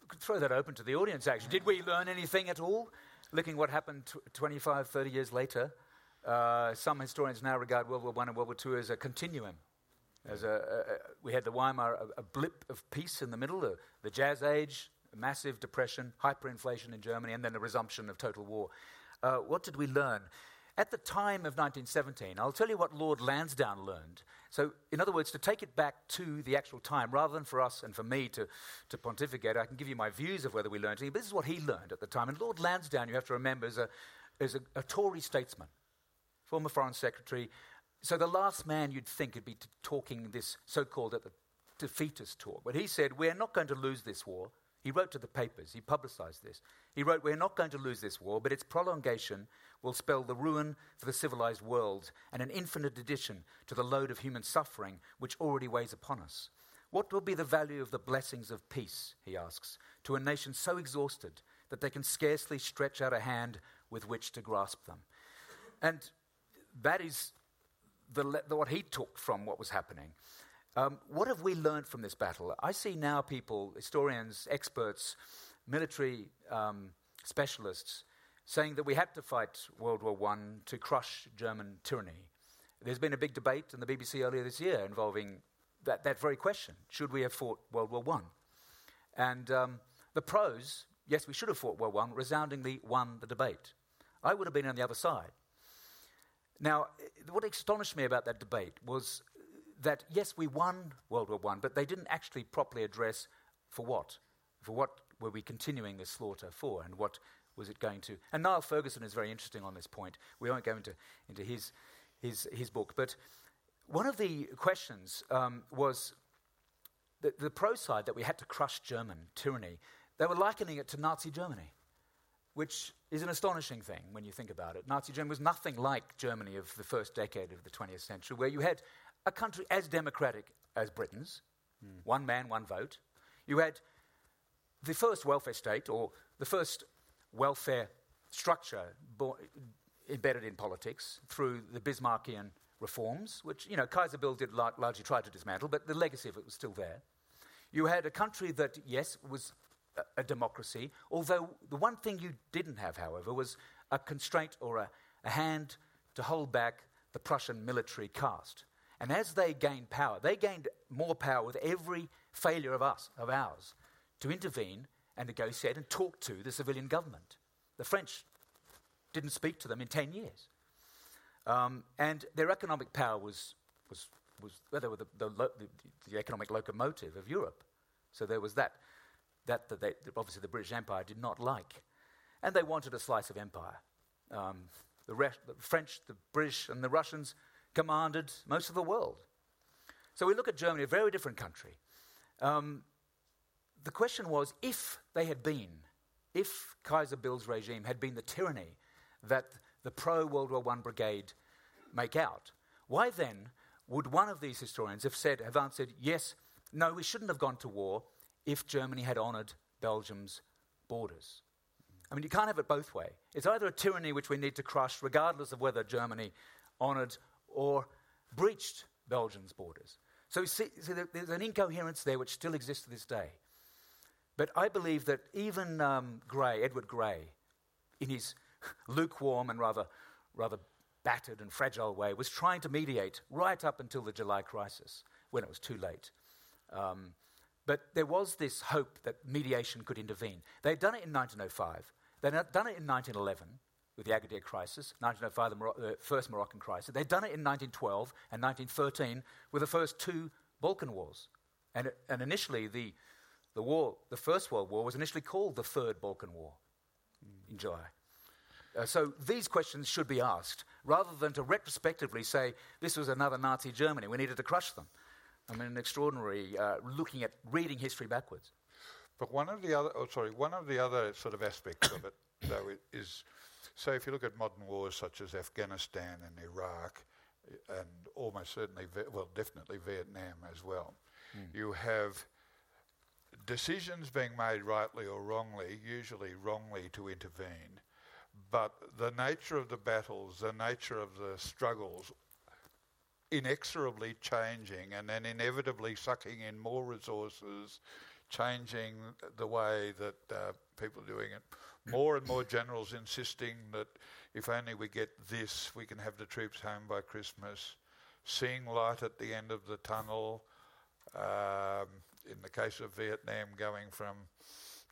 could throw that open to the audience, actually. Did we learn anything at all? Looking what happened tw- 25, 30 years later, uh, some historians now regard World War I and World War II as a continuum. As a, a, a- we had the Weimar, a, a blip of peace in the middle, the, the Jazz Age, massive depression, hyperinflation in Germany, and then the resumption of total war. Uh, what did we learn? At the time of 1917, I'll tell you what Lord Lansdowne learned. So, in other words, to take it back to the actual time, rather than for us and for me to, to pontificate, I can give you my views of whether we learned anything, but this is what he learned at the time. And Lord Lansdowne, you have to remember, is a, is a, a Tory statesman, former foreign secretary. So the last man you'd think would be t- talking this so-called at the defeatist talk. But he said, "We're not going to lose this war." He wrote to the papers. He publicized this. He wrote, "We're not going to lose this war, but its prolongation will spell the ruin for the civilized world and an infinite addition to the load of human suffering which already weighs upon us." What will be the value of the blessings of peace, he asks, to a nation so exhausted that they can scarcely stretch out a hand with which to grasp them? And that is the, the, what he took from what was happening. Um, what have we learned from this battle? I see now people, historians, experts, military um, specialists, saying that we had to fight World War I to crush German tyranny. There's been a big debate in the BBC earlier this year involving that, that very question should we have fought World War I? And um, the pros, yes, we should have fought World War I, resoundingly won the debate. I would have been on the other side. Now, what astonished me about that debate was that, yes, we won World War I, but they didn't actually properly address for what? For what were we continuing this slaughter for, and what was it going to? And Niall Ferguson is very interesting on this point. We won't go into, into his, his, his book, but one of the questions um, was the, the pro side that we had to crush German tyranny. They were likening it to Nazi Germany, which is an astonishing thing when you think about it. Nazi Germany was nothing like Germany of the first decade of the 20th century, where you had a country as democratic as Britain's, mm. one man, one vote. You had the first welfare state, or the first welfare structure bo- embedded in politics through the Bismarckian reforms, which, you know, Kaiser Bill did la- largely try to dismantle, but the legacy of it was still there. You had a country that, yes, was a, a democracy, although the one thing you didn't have, however, was a constraint or a, a hand to hold back the Prussian military caste. And as they gained power, they gained more power with every failure of us, of ours, to intervene and negotiate and talk to the civilian government. The French didn't speak to them in 10 years. Um, and their economic power was, was, was well, they were the, the, lo- the, the, economic locomotive of Europe. So there was that, that, that they, obviously the British Empire did not like. And they wanted a slice of empire. Um, the, re- the French, the British, and the Russians commanded most of the world. So we look at Germany, a very different country. Um, the question was if they had been, if Kaiser Bill's regime had been the tyranny that the pro World War I brigade make out. Why then would one of these historians have said, have answered, yes, no, we shouldn't have gone to war if Germany had honoured Belgium's borders? I mean, you can't have it both ways. It's either a tyranny which we need to crush, regardless of whether Germany honoured or breached Belgium's borders. So, see, see, there's an incoherence there which still exists to this day. But I believe that even um, Grey, Edward Grey, in his [LAUGHS] lukewarm and rather, rather battered and fragile way, was trying to mediate right up until the July crisis when it was too late. Um, but there was this hope that mediation could intervene. They'd done it in 1905, they'd done it in 1911 with the Agadir crisis, 1905, the, the first Moroccan crisis. They'd done it in 1912 and 1913 with the first two Balkan wars. And, and initially, the, the war, the First World War, was initially called the Third Balkan War in July. Uh, so these questions should be asked rather than to retrospectively say this was another Nazi Germany. We needed to crush them. I mean, an extraordinary uh, looking at reading history backwards. But one of the other, oh, sorry, one of the other sort of aspects of it, though, is so if you look at modern wars such as Afghanistan and Iraq, and almost certainly, well, definitely Vietnam as well, mm. you have decisions being made rightly or wrongly, usually wrongly to intervene, but the nature of the battles, the nature of the struggles, inexorably changing and then inevitably sucking in more resources, changing the way that uh, people are doing it. More and more generals insisting that if only we get this, we can have the troops home by Christmas. Seeing light at the end of the tunnel. Um, in the case of Vietnam, going from,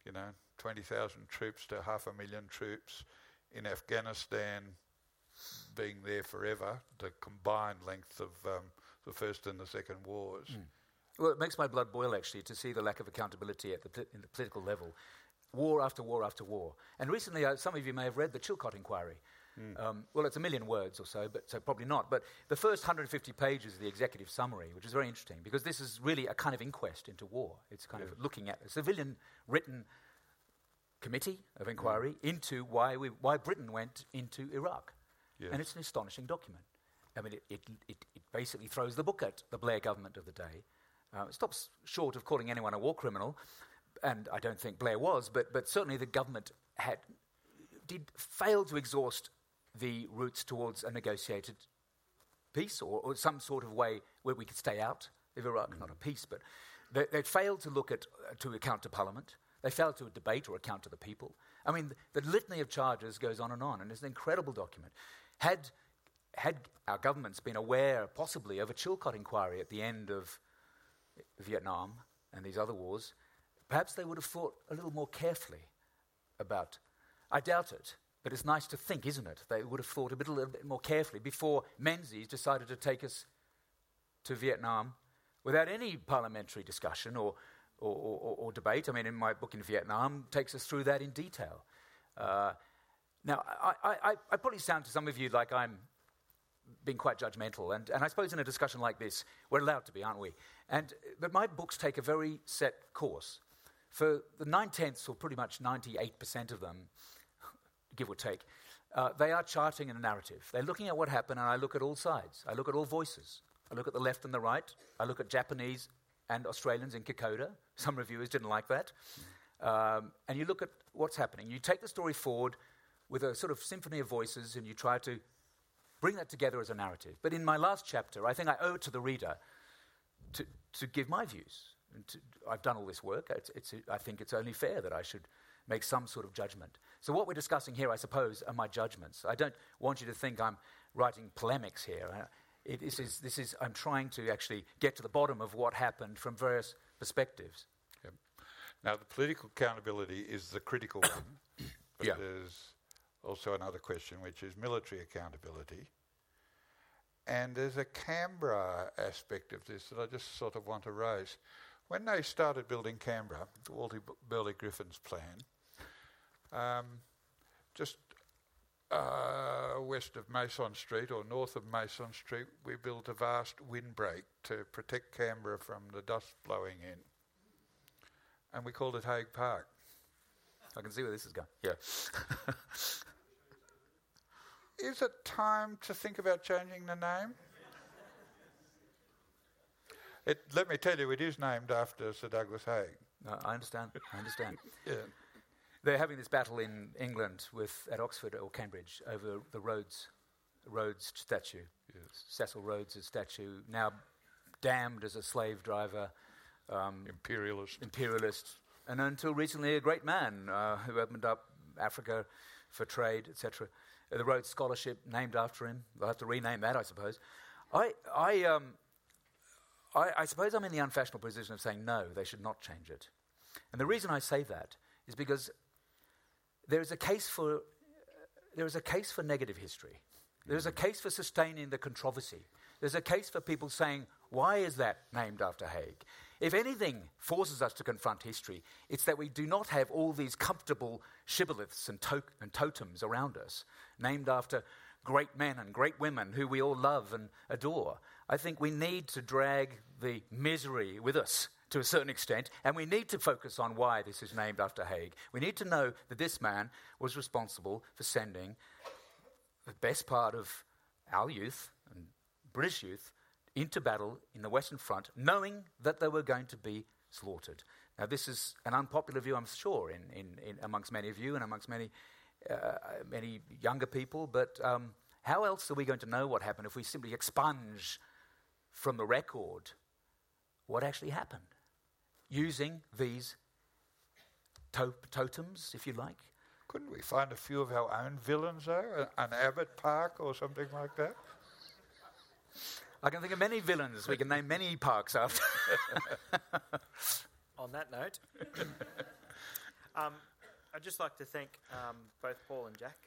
you know, 20,000 troops to half a million troops in Afghanistan being there forever, the combined length of um, the First and the Second Wars. Mm. Well, it makes my blood boil actually to see the lack of accountability at the, in the political level. War after war after war. And recently, uh, some of you may have read the Chilcot inquiry, Um, well, it's a million words or so, but so probably not. But the first 150 pages of the executive summary, which is very interesting because this is really a kind of inquest into war. It's kind of looking at a civilian written committee of inquiry into why, we, why Britain went into Iraq. Yes. And it's an astonishing document. I mean, it, it, it, it basically throws the book at the Blair government of the day. Uh, it stops short of calling anyone a war criminal, and I don't think Blair was, but, but certainly the government had did fail to exhaust the routes towards a negotiated peace or, or some sort of way where we could stay out of Iraq, not a peace, but they, they failed to look at uh, to account to Parliament. They failed to debate or account to the people. I mean, the, the litany of charges goes on and on, and it's an incredible document. Had had our governments been aware, possibly, of a Chilcot inquiry at the end of Vietnam and these other wars, perhaps they would have thought a little more carefully about. I doubt it, but it's nice to think, isn't it? They would have thought a bit, a little bit more carefully before Menzies decided to take us to Vietnam without any parliamentary discussion or, or, or, or debate. I mean, in my book in Vietnam, takes us through that in detail. Uh, now, I, I, I probably sound to some of you like I'm being quite judgmental, and, and I suppose in a discussion like this, we're allowed to be, aren't we? And, but my books take a very set course. For the nine tenths, or pretty much 98% of them, give or take, uh, they are charting a narrative. They're looking at what happened, and I look at all sides. I look at all voices. I look at the left and the right. I look at Japanese and Australians in Kokoda. [LAUGHS] Some reviewers didn't like that. Um, and you look at what's happening. You take the story forward with a sort of symphony of voices, and you try to bring that together as a narrative. But in my last chapter, I think I owe it to the reader to, to give my views. To, I've done all this work. It's, it's, I think it's only fair that I should make some sort of judgment. So, what we're discussing here, I suppose, are my judgments. I don't want you to think I'm writing polemics here. It, this, is, this is, I'm trying to actually get to the bottom of what happened from various perspectives. Yep. Now, the political accountability is the critical one, [COUGHS] but Yeah. there's also another question, which is military accountability. And there's a Canberra aspect of this that I just sort of want to raise. When they started building Canberra, the Walter Burley Griffin's plan, um, just uh, west of Mason Street or north of Mason Street, we built a vast windbreak to protect Canberra from the dust blowing in. And we called it Haig Park. I can see where this is going. Yeah. [LAUGHS] Is it time to think about changing the name? It, let me tell you, it is named after Sir Douglas Haig. No, I understand. I understand. [LAUGHS] Yeah. They're having this battle in England with at Oxford or Cambridge over the Rhodes Rhodes statue. Cecil Rhodes' statue, now damned as a slave driver, um, Imperialist. imperialist, and until recently a great man uh, who opened up Africa for trade, etc. The Rhodes Scholarship named after him. They'll have to rename that, I suppose. I, I, um, I, I suppose I'm in the unfashionable position of saying no, they should not change it. And the reason I say that is because there is a case for there is a case for negative history. There's a mm. case for sustaining the controversy. There's a case for people saying, why is that named after Haig? If anything forces us to confront history, it's that we do not have all these comfortable shibboleths and, to- and totems around us, named after great men and great women who we all love and adore. I think we need to drag the misery with us to a certain extent, and we need to focus on why this is named after Haig. We need to know that this man was responsible for sending the best part of our youth and British youth into battle in the Western Front, knowing that they were going to be slaughtered. Now, this is an unpopular view, I'm sure, in, in, in amongst many of you and amongst many, uh, many younger people, but um, how else are we going to know what happened if we simply expunge from the record what actually happened using these to- totems, if you like? Couldn't we find a few of our own villains, though—an Abbott Park or something like that? I can think of many villains. We can name many parks after. [LAUGHS] On that note, [COUGHS] um, I'd just like to thank um, both Paul and Jack.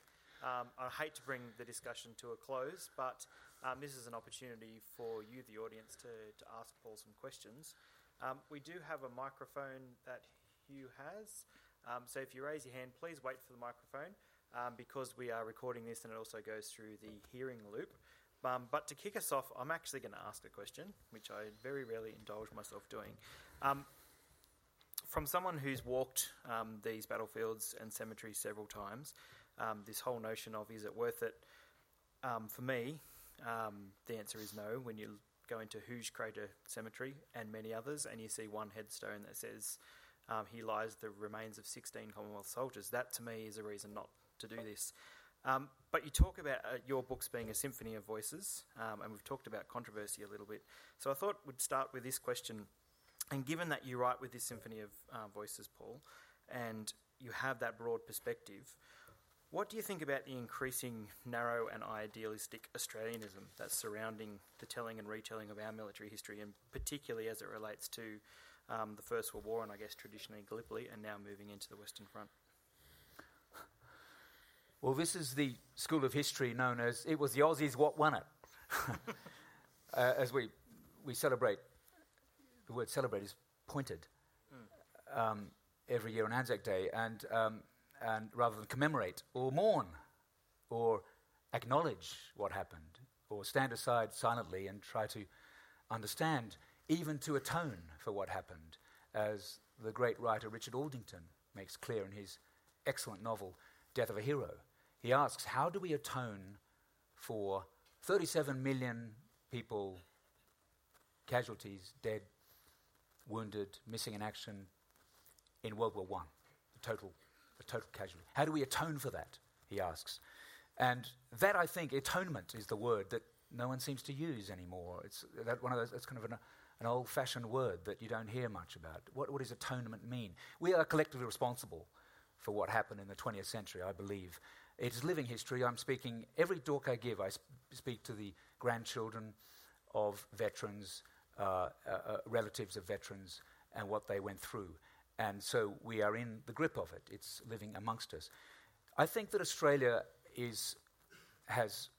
Um, I hate to bring the discussion to a close, but um, this is an opportunity for you, the audience, to, to ask Paul some questions. Um, we do have a microphone that Hugh has, um, so if you raise your hand, please wait for the microphone. um, because we are recording this and it also goes through the hearing loop. Um, but to kick us off, I'm actually going to ask a question, which I very rarely indulge myself doing. Um, from someone who's walked um, these battlefields and cemeteries several times, um, this whole notion of is it worth it? For me, the answer is no. When you go into Hooge Crater Cemetery and many others, and you see one headstone that says um, "Here lies the remains of 16 Commonwealth soldiers," that to me is a reason not to do this. Um, but you talk about uh, your books being a symphony of voices, um, and we've talked about controversy a little bit. So I thought we'd start with this question. And given that you write with this symphony of uh, voices, Paul, and you have that broad perspective, what do you think about the increasing narrow and idealistic Australianism that's surrounding the telling and retelling of our military history, and particularly as it relates to um, the First World War and I guess traditionally Gallipoli, and now moving into the Western Front? Well, this is the school of history known as it was the Aussies what won it. [LAUGHS] uh, as we, we celebrate, the word celebrate is pointed mm. um, every year on Anzac Day, and, um, and rather than commemorate or mourn or acknowledge what happened or stand aside silently and try to understand, even to atone for what happened, as the great writer Richard Aldington makes clear in his excellent novel, Death of a Hero. He asks, How do we atone for 37 million people, casualties, dead, wounded, missing in action in World War I? The total, the total casualty. How do we atone for that? He asks. And that, I think, atonement is the word that no one seems to use anymore. It's that one of those, it's kind of an, an old fashioned word that you don't hear much about. What, what does atonement mean? We are collectively responsible for what happened in the 20th century, I believe. It's living history. I'm speaking, every talk I give, I sp- speak to the grandchildren of veterans, uh, uh, uh, relatives of veterans, and what they went through. And so we are in the grip of it. It's living amongst us. I think that Australia is, has,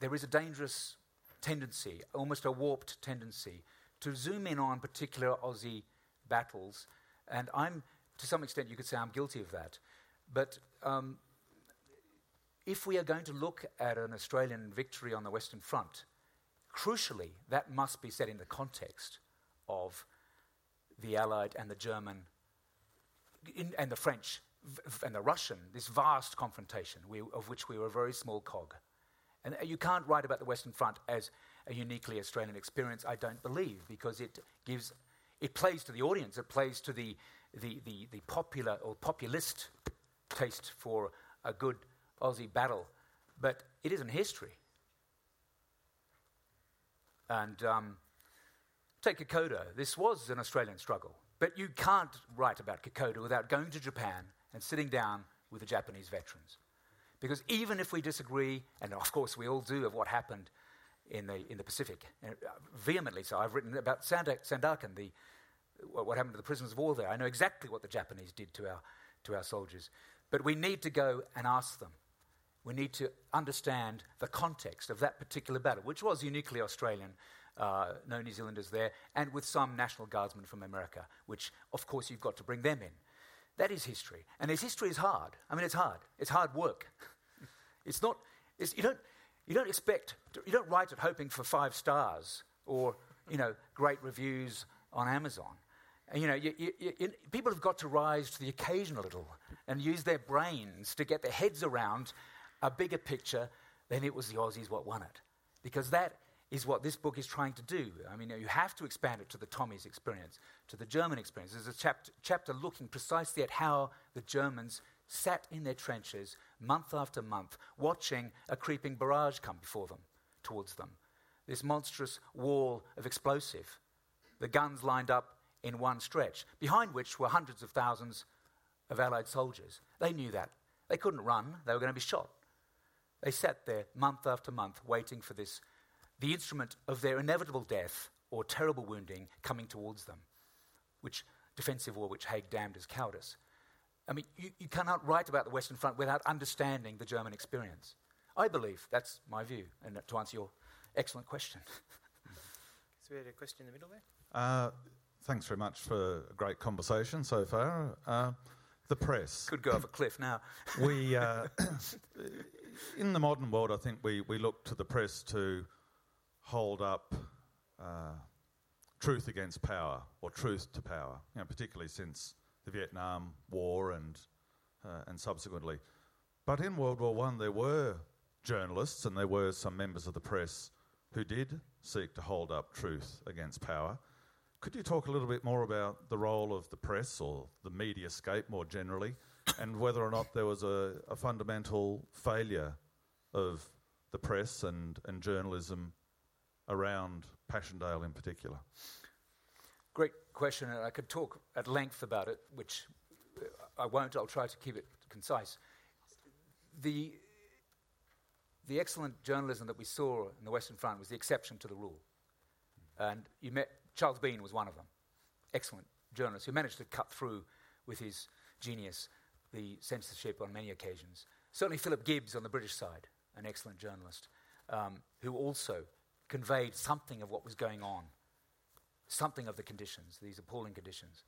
there is a dangerous tendency, almost a warped tendency, to zoom in on particular Aussie battles. And I'm, to some extent, you could say I'm guilty of that. But um, if we are going to look at an Australian victory on the Western Front, crucially, that must be set in the context of the Allied and the German in, and the French and the Russian, this vast confrontation we, of which we were a very small cog. And you can't write about the Western Front as a uniquely Australian experience, I don't believe, because it gives, it plays to the audience, it plays to the, the, the, the popular or populist taste for a good Aussie battle, but it isn't history. And um, take Kokoda. This was an Australian struggle, but you can't write about Kokoda without going to Japan and sitting down with the Japanese veterans. Because even if we disagree, and of course we all do, of what happened in the, in the Pacific, uh, vehemently so, I've written about Sandakan, the, what happened to the prisoners of war there. I know exactly what the Japanese did to our, to our soldiers. But we need to go and ask them we need to understand the context of that particular battle, which was uniquely Australian. Uh, no New Zealanders there, and with some National Guardsmen from America, which, of course, you've got to bring them in. That is history. And this history is hard. I mean, it's hard. It's hard work. [LAUGHS] it's not, it's, you, don't, you don't expect, to, you don't write it hoping for five stars or, you know, great reviews on Amazon. You know, you, you, people have got to rise to the occasion a little and use their brains to get their heads around a bigger picture, than it was the Aussies what won it. Because that is what this book is trying to do. I mean, you have to expand it to the Tommy's experience, to the German experience. There's a chap- chapter looking precisely at how the Germans sat in their trenches month after month, watching a creeping barrage come before them, towards them. This monstrous wall of explosive, the guns lined up in one stretch, behind which were hundreds of thousands of Allied soldiers. They knew that. They couldn't run, they were going to be shot. They sat there month after month waiting for this, the instrument of their inevitable death or terrible wounding coming towards them, which defensive war which Haig damned as cowardice. I mean, you, you cannot write about the Western Front without understanding the German experience. I believe that's my view, and to answer your excellent question. [LAUGHS] so we had a question in the middle there. Uh, thanks very much for a great conversation so far. Uh, the press. Could go off a cliff now. we, uh, [COUGHS] in the modern world, I think we, we look to the press to hold up uh, truth against power or truth to power, you know, particularly since the Vietnam War and, uh, and subsequently. But in World War One, there were journalists and there were some members of the press who did seek to hold up truth against power. Could you talk a little bit more about the role of the press or the media scape more generally, and whether or not there was a, a fundamental failure of the press and, and journalism around Passchendaele in particular? Great question, and I could talk at length about it, which I won't. I'll try to keep it concise. The, the excellent journalism that we saw in the Western Front was the exception to the rule. And you met Charles Bean was one of them. Excellent journalist who managed to cut through with his genius the censorship on many occasions. Certainly, Philip Gibbs on the British side, an excellent journalist, um, who also conveyed something of what was going on, something of the conditions, these appalling conditions.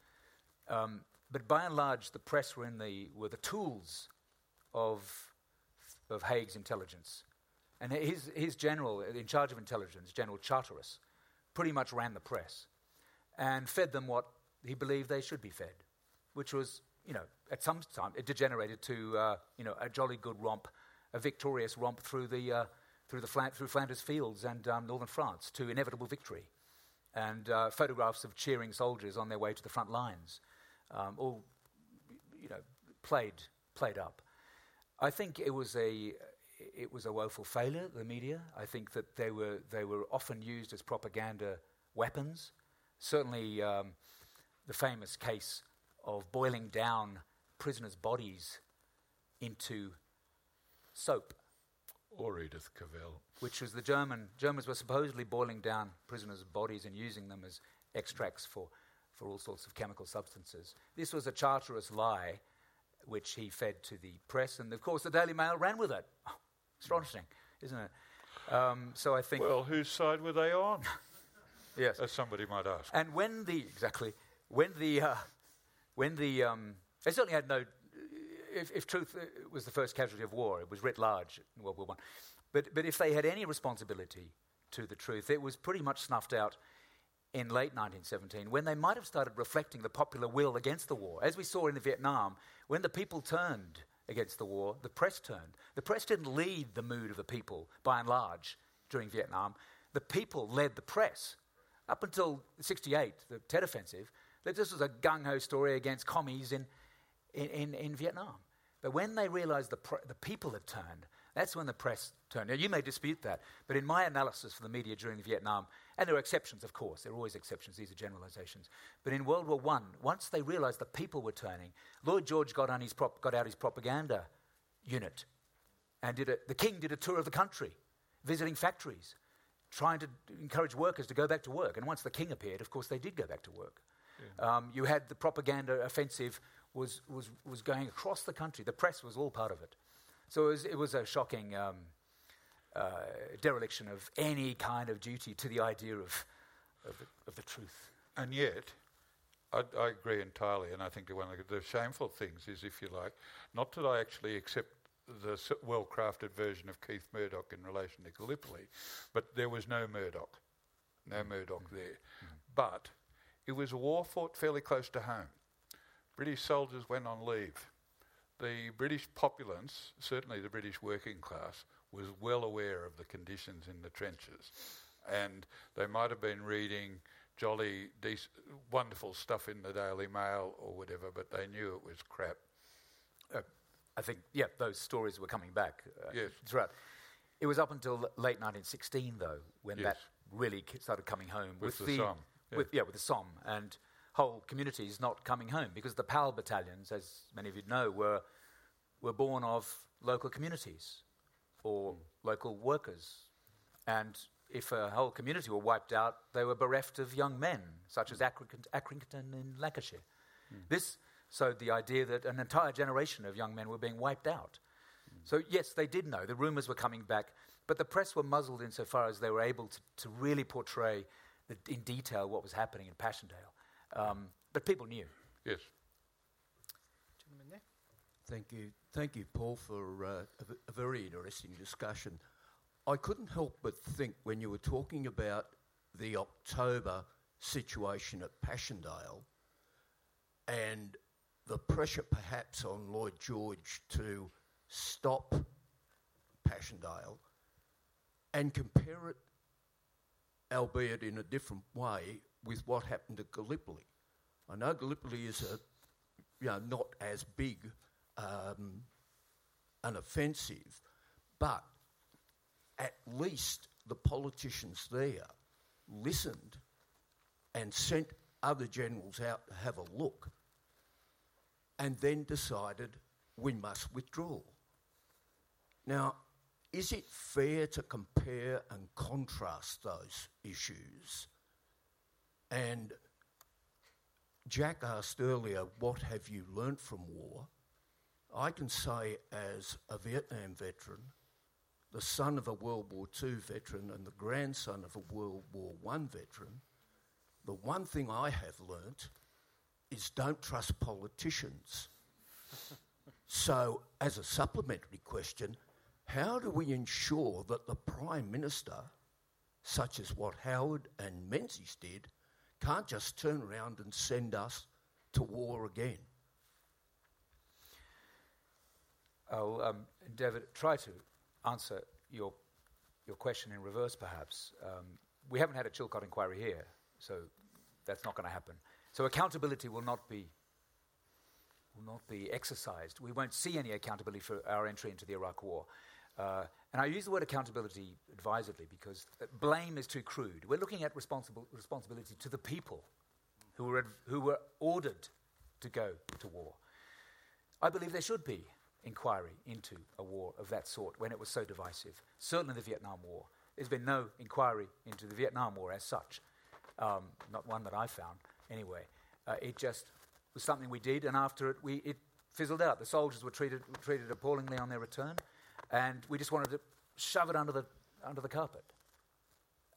Um, but by and large, the press were, in the, were the tools of, of Haig's intelligence. And his, his general, in charge of intelligence, General Charteris, pretty much ran the press and fed them what he believed they should be fed, which was, you know, at some time it degenerated to, uh, you know, a jolly good romp, a victorious romp through the uh, through the through Flanders fields and um, northern France to inevitable victory, and uh, photographs of cheering soldiers on their way to the front lines, um, all, you know, played played up. I think it was a it was a woeful failure, the media. I think that they were, they were often used as propaganda weapons. Certainly, um, the famous case of boiling down prisoners' bodies into soap. Or Edith Cavell. Which was the German, Germans were supposedly boiling down prisoners' bodies and using them as extracts for, for all sorts of chemical substances. This was a Charteris lie which he fed to the press, and of course the Daily Mail ran with it. Astonishing, isn't it? Um, so I think. Well, whose side were they on? [LAUGHS] yes, as somebody might ask. And when the exactly when the uh, when the um, they certainly had no. If, if truth uh, was the first casualty of war, it was writ large in World War One. But but if they had any responsibility to the truth, it was pretty much snuffed out in late 1917 when they might have started reflecting the popular will against the war. As we saw in the Vietnam, when the people turned against the war, the press turned. The press didn't lead the mood of the people, by and large, during Vietnam. The people led the press. Up until 68, the Tet Offensive, that this was a gung ho story against commies in, in, in, Vietnam. But when they realized the, pr- the people had turned, that's when the press turned. Now, you may dispute that, but in my analysis for the media during Vietnam, and there are exceptions, of course, there are always exceptions, these are generalizations. But in World War I, once they realized the people were turning, Lloyd George got, his prop- got out his propaganda unit and did a, the king did a tour of the country, visiting factories, trying to encourage workers to go back to work. And once the king appeared, of course, they did go back to work. Yeah. Um, you had the propaganda offensive was, was, was going across the country. The press was all part of it. So it was, it was a shocking um, uh, dereliction of any kind of duty to the idea of, of, the, of the truth. And yet, I, I, agree entirely, and I think one of the shameful things is, if you like, not that I actually accept the well crafted version of Keith Murdoch in relation to Gallipoli, but there was no Murdoch, no mm. Murdoch mm. there. Mm. But it was a war fought fairly close to home. British soldiers went on leave the British populace, certainly the British working class, was well aware of the conditions in the trenches. And they might have been reading jolly, dec- wonderful stuff in the Daily Mail or whatever, but they knew it was crap. Uh, I think, yeah, those stories were coming back uh, yes. throughout. It was up until late 1916, though, when yes. that really started coming home with, with the, the Somme. Yeah. With, yeah, with the Somme. And whole communities not coming home because the PAL battalions, as many of you know, were, were born of local communities or mm. local workers. And if a whole community were wiped out, they were bereft of young men, such as Accrington in Lancashire. Mm. This sowed the idea that an entire generation of young men were being wiped out. Mm. So, yes, they did know. The rumours were coming back, but the press were muzzled insofar as they were able to, to really portray the, in detail what was happening in Passchendaele. Um, but people knew. Yes. Gentleman there. Thank you. Thank you, Paul, for uh, a, v- a very interesting discussion. I couldn't help but think when you were talking about the October situation at Passchendaele and the pressure perhaps on Lloyd George to stop Passchendaele and compare it, albeit in a different way, with what happened at Gallipoli. I know Gallipoli is a, you know, not as big um, an offensive, but at least the politicians there listened and sent other generals out to have a look and then decided we must withdraw. Now, is it fair to compare and contrast those issues? And Jack asked earlier, what have you learnt from war? I can say, as a Vietnam veteran, the son of a World War II veteran, and the grandson of a World War I veteran, the one thing I have learnt is don't trust politicians. [LAUGHS] so, as a supplementary question, how do we ensure that the Prime Minister, such as what Howard and Menzies did, can't just turn around and send us to war again? I'll um, endeavour try to answer your your question in reverse, perhaps. Um, we haven't had a Chilcot inquiry here, so that's not going to happen. So accountability will not be will not be exercised. We won't see any accountability for our entry into the Iraq War. Uh, and I use the word accountability advisedly because blame is too crude. We're looking at responsibility to the people who were, who were ordered to go to war. I believe there should be inquiry into a war of that sort when it was so divisive. Certainly the Vietnam War. There's been no inquiry into the Vietnam War as such, um, not one that I found anyway. Uh, it just was something we did, and after it, we, it fizzled out. The soldiers were treated, treated appallingly on their return, and we just wanted to shove it under the, under the carpet.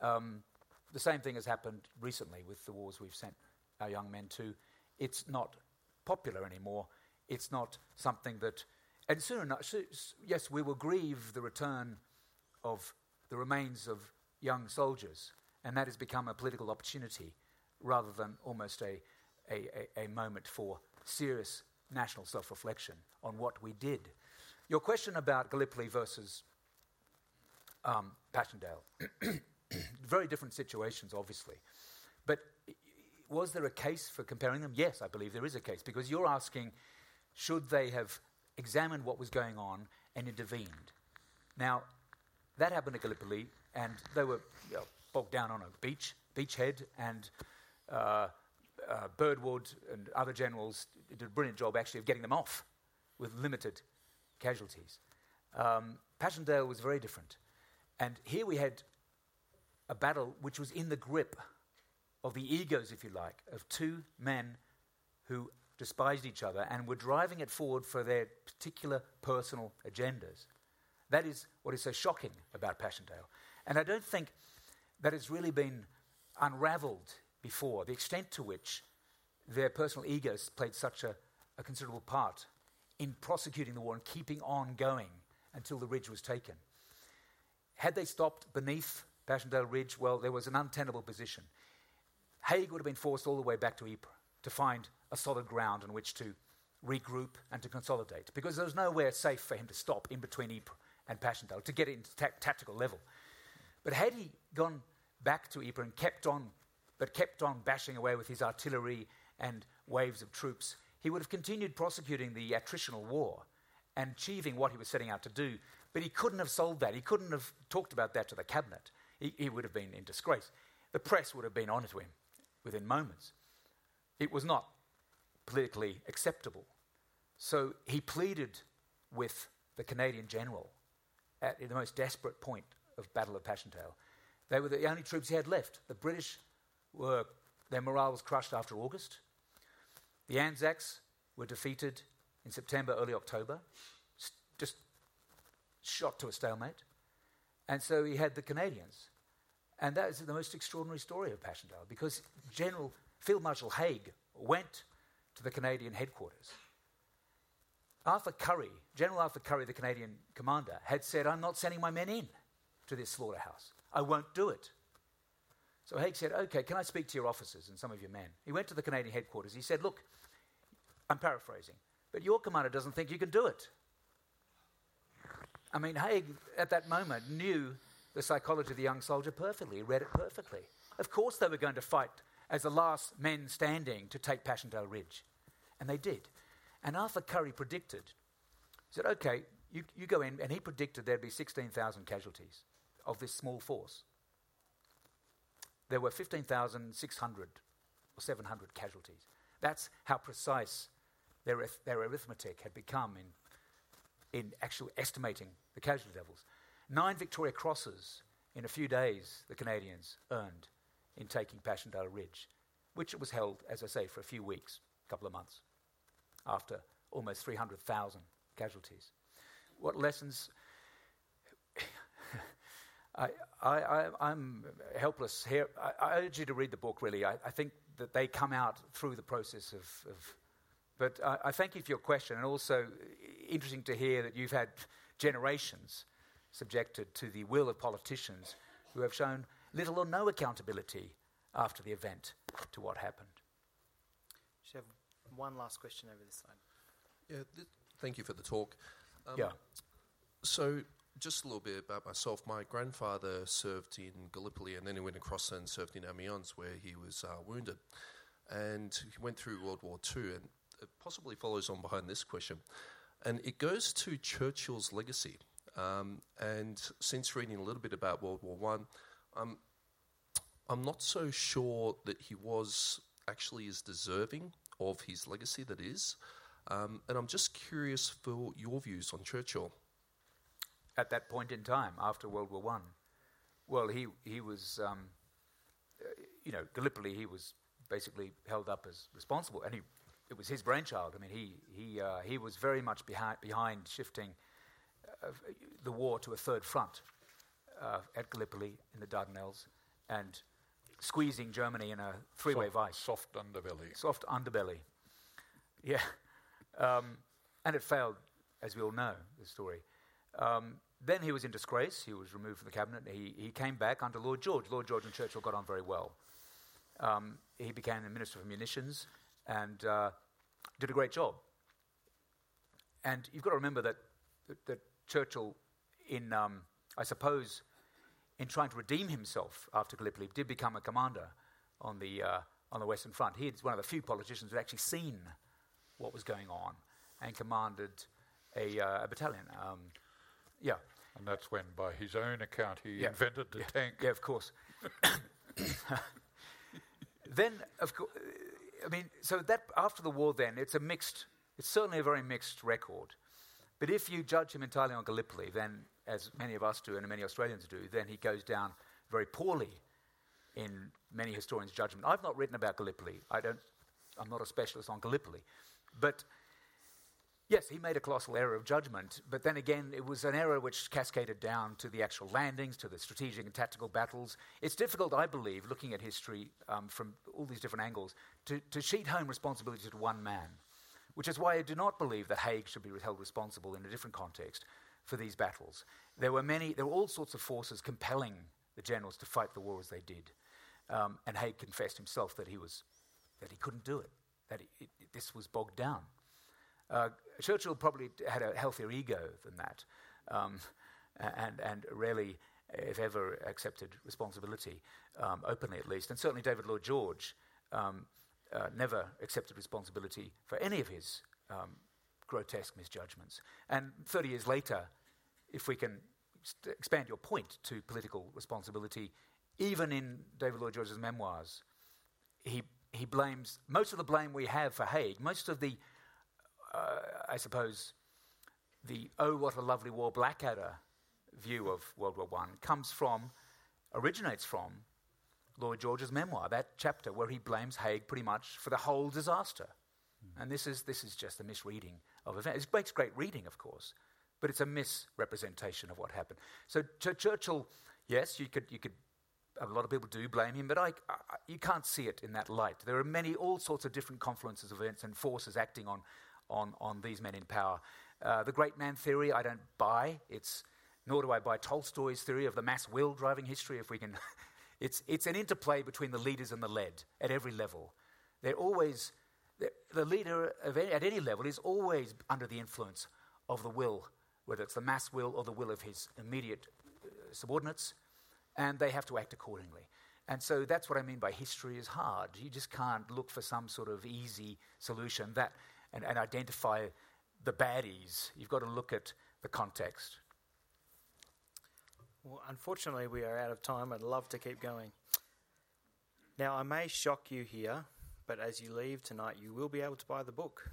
Um, the same thing has happened recently with the wars we've sent our young men to. It's not popular anymore. It's not something that and soon enough, yes, we will grieve the return of the remains of young soldiers, and that has become a political opportunity rather than almost a, a, a, a moment for serious national self reflection on what we did. Your question about Gallipoli versus um, Passchendaele, [CLEARS THROAT] very different situations, obviously. But was there a case for comparing them? Yes, I believe there is a case, because you're asking should they have examined what was going on, and intervened. Now, that happened at Gallipoli, and they were you know, bogged down on a beach, beachhead, and uh, uh, Birdwood and other generals did a brilliant job actually of getting them off with limited casualties. Um, Passchendaele was very different. And here we had a battle which was in the grip of the egos, if you like, of two men who despised each other and were driving it forward for their particular personal agendas. That is what is so shocking about Passchendaele. And I don't think that it's really been unraveled before, the extent to which their personal egos played such a, a considerable part in prosecuting the war and keeping on going until the ridge was taken. Had they stopped beneath Passchendaele Ridge, well, there was an untenable position. Haig would have been forced all the way back to Ypres to find a solid ground on which to regroup and to consolidate because there was nowhere safe for him to stop in between Ypres and Passchendaele to get into ta- tactical level. But had he gone back to Ypres and kept on, but kept on bashing away with his artillery and waves of troops, he would have continued prosecuting the attritional war and achieving what he was setting out to do. But he couldn't have solved that. He couldn't have talked about that to the cabinet. He, he would have been in disgrace. The press would have been on to him within moments. It was not politically acceptable. So he pleaded with the Canadian general at the most desperate point of Battle of Passchendaele. They were the only troops he had left. The British were, their morale was crushed after August. The Anzacs were defeated in September, early October, just shot to a stalemate. And so he had the Canadians. And that is the most extraordinary story of Passchendaele because General Field Marshal Haig went to the Canadian headquarters Arthur Currie, General Arthur Currie, the Canadian commander, had said, I'm not sending my men in to this slaughterhouse. I won't do it. So Haig said, Okay, can I speak to your officers and some of your men? He went to the Canadian headquarters. He said, Look, I'm paraphrasing, but your commander doesn't think you can do it. I mean, Haig, at that moment, knew the psychology of the young soldier perfectly. Read it perfectly. Of course, they were going to fight as the last men standing to take Passchendaele Ridge. And they did. And Arthur Currie predicted, he said, okay, you, you go in, and he predicted there'd be 16,000 casualties of this small force. There were 15,600 or 700 casualties. That's how precise their, their arithmetic had become in, in actually estimating the casualty levels. Nine Victoria Crosses in a few days the Canadians earned in taking Passchendaele Ridge, which was held, as I say, for a few weeks, a couple of months, after almost 300,000 casualties. What lessons? [LAUGHS] I, I, am helpless here. I, I, urge you to read the book, really. I, I, think that they come out through the process of. of but I, thank you for your question, and also interesting to hear that you've had generations subjected to the will of politicians who have shown little or no accountability after the event to what happened. Should have one last question over this side. Yeah, th- thank you for the talk. Um, yeah. So, just a little bit about myself. My grandfather served in Gallipoli and then he went across and served in Amiens where he was uh, wounded. And he went through World War II and it possibly follows on behind this question. And it goes to Churchill's legacy. Um, and since reading a little bit about World War One, um, I'm not so sure that he was actually as deserving of his legacy that is. Um, and I'm just curious for your views on Churchill. At that point in time, after World War One, well, he he was, um, uh, you know, Gallipoli. He was basically held up as responsible, and he it was his brainchild. I mean, he he uh, he was very much behind behind shifting uh, the war to a third front uh, at Gallipoli in the Dardanelles, and squeezing Germany in a three-way vice. Soft underbelly. Soft underbelly. Yeah. Um, and it failed, as we all know, the story. Um, then he was in disgrace. He was removed from the cabinet. He, he came back under Lloyd George. Lloyd George and Churchill got on very well. Um, he became the Minister for Munitions and uh, did a great job. And you've got to remember that, that, that Churchill, in, um, I suppose, in trying to redeem himself after Gallipoli, did become a commander on the, uh, on the Western Front. He was one of the few politicians who had actually seen what was going on and commanded a, uh, a battalion. Um, yeah. And that's when, by his own account, he yeah. invented the yeah. tank. Yeah, of course. [COUGHS] [COUGHS] then, of course, I mean, so that after the war, then it's a mixed. It's certainly a very mixed record. But if you judge him entirely on Gallipoli, then, as many of us do and many Australians do, then he goes down very poorly in many historians' judgment. I've not written about Gallipoli. I don't. I'm not a specialist on Gallipoli, but yes, he made a colossal error of judgment. But then again, it was an error which cascaded down to the actual landings, to the strategic and tactical battles. It's difficult, I believe, looking at history um, from all these different angles, to, to sheet home responsibility to one man. Which is why I do not believe that Haig should be held responsible in a different context for these battles. There were many, there were all sorts of forces compelling the generals to fight the war as they did. Um, and Haig confessed himself that he was that he couldn't do it, that it, it, this was bogged down. Uh, Churchill probably had a healthier ego than that, um, and, and rarely, if ever, accepted responsibility, um, openly at least. And certainly David Lloyd George um, uh, never accepted responsibility for any of his um, grotesque misjudgments. And 30 years later, if we can st- expand your point to political responsibility, even in David Lloyd George's memoirs, he he blames most of the blame we have for Haig, most of the, uh, I suppose, the oh what a lovely war Blackadder view of World War One comes from, originates from Lloyd George's memoir, that chapter where he blames Haig pretty much for the whole disaster. Mm. And this is, this is just a misreading of events. It makes great reading, of course, but it's a misrepresentation of what happened. So Ch- Churchill, yes, you could, you could a lot of people do blame him, but I, I, you can't see it in that light. There are many, all sorts of different confluences of events and forces acting on, on, on these men in power. Uh, the great man theory, I don't buy. It's, nor do I buy Tolstoy's theory of the mass will driving history, if we can. [LAUGHS] it's, it's an interplay between the leaders and the led at every level. They're always, they're, the leader any, at any level is always under the influence of the will, whether it's the mass will or the will of his immediate uh, subordinates, and they have to act accordingly. And so that's what I mean by history is hard. You just can't look for some sort of easy solution that and, and identify the baddies. You've got to look at the context. Well, unfortunately, we are out of time. I'd love to keep going. Now, I may shock you here, but as you leave tonight, you will be able to buy the book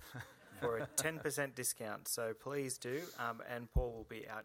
for a [LAUGHS] 10% discount. So please do. Um, and Paul will be out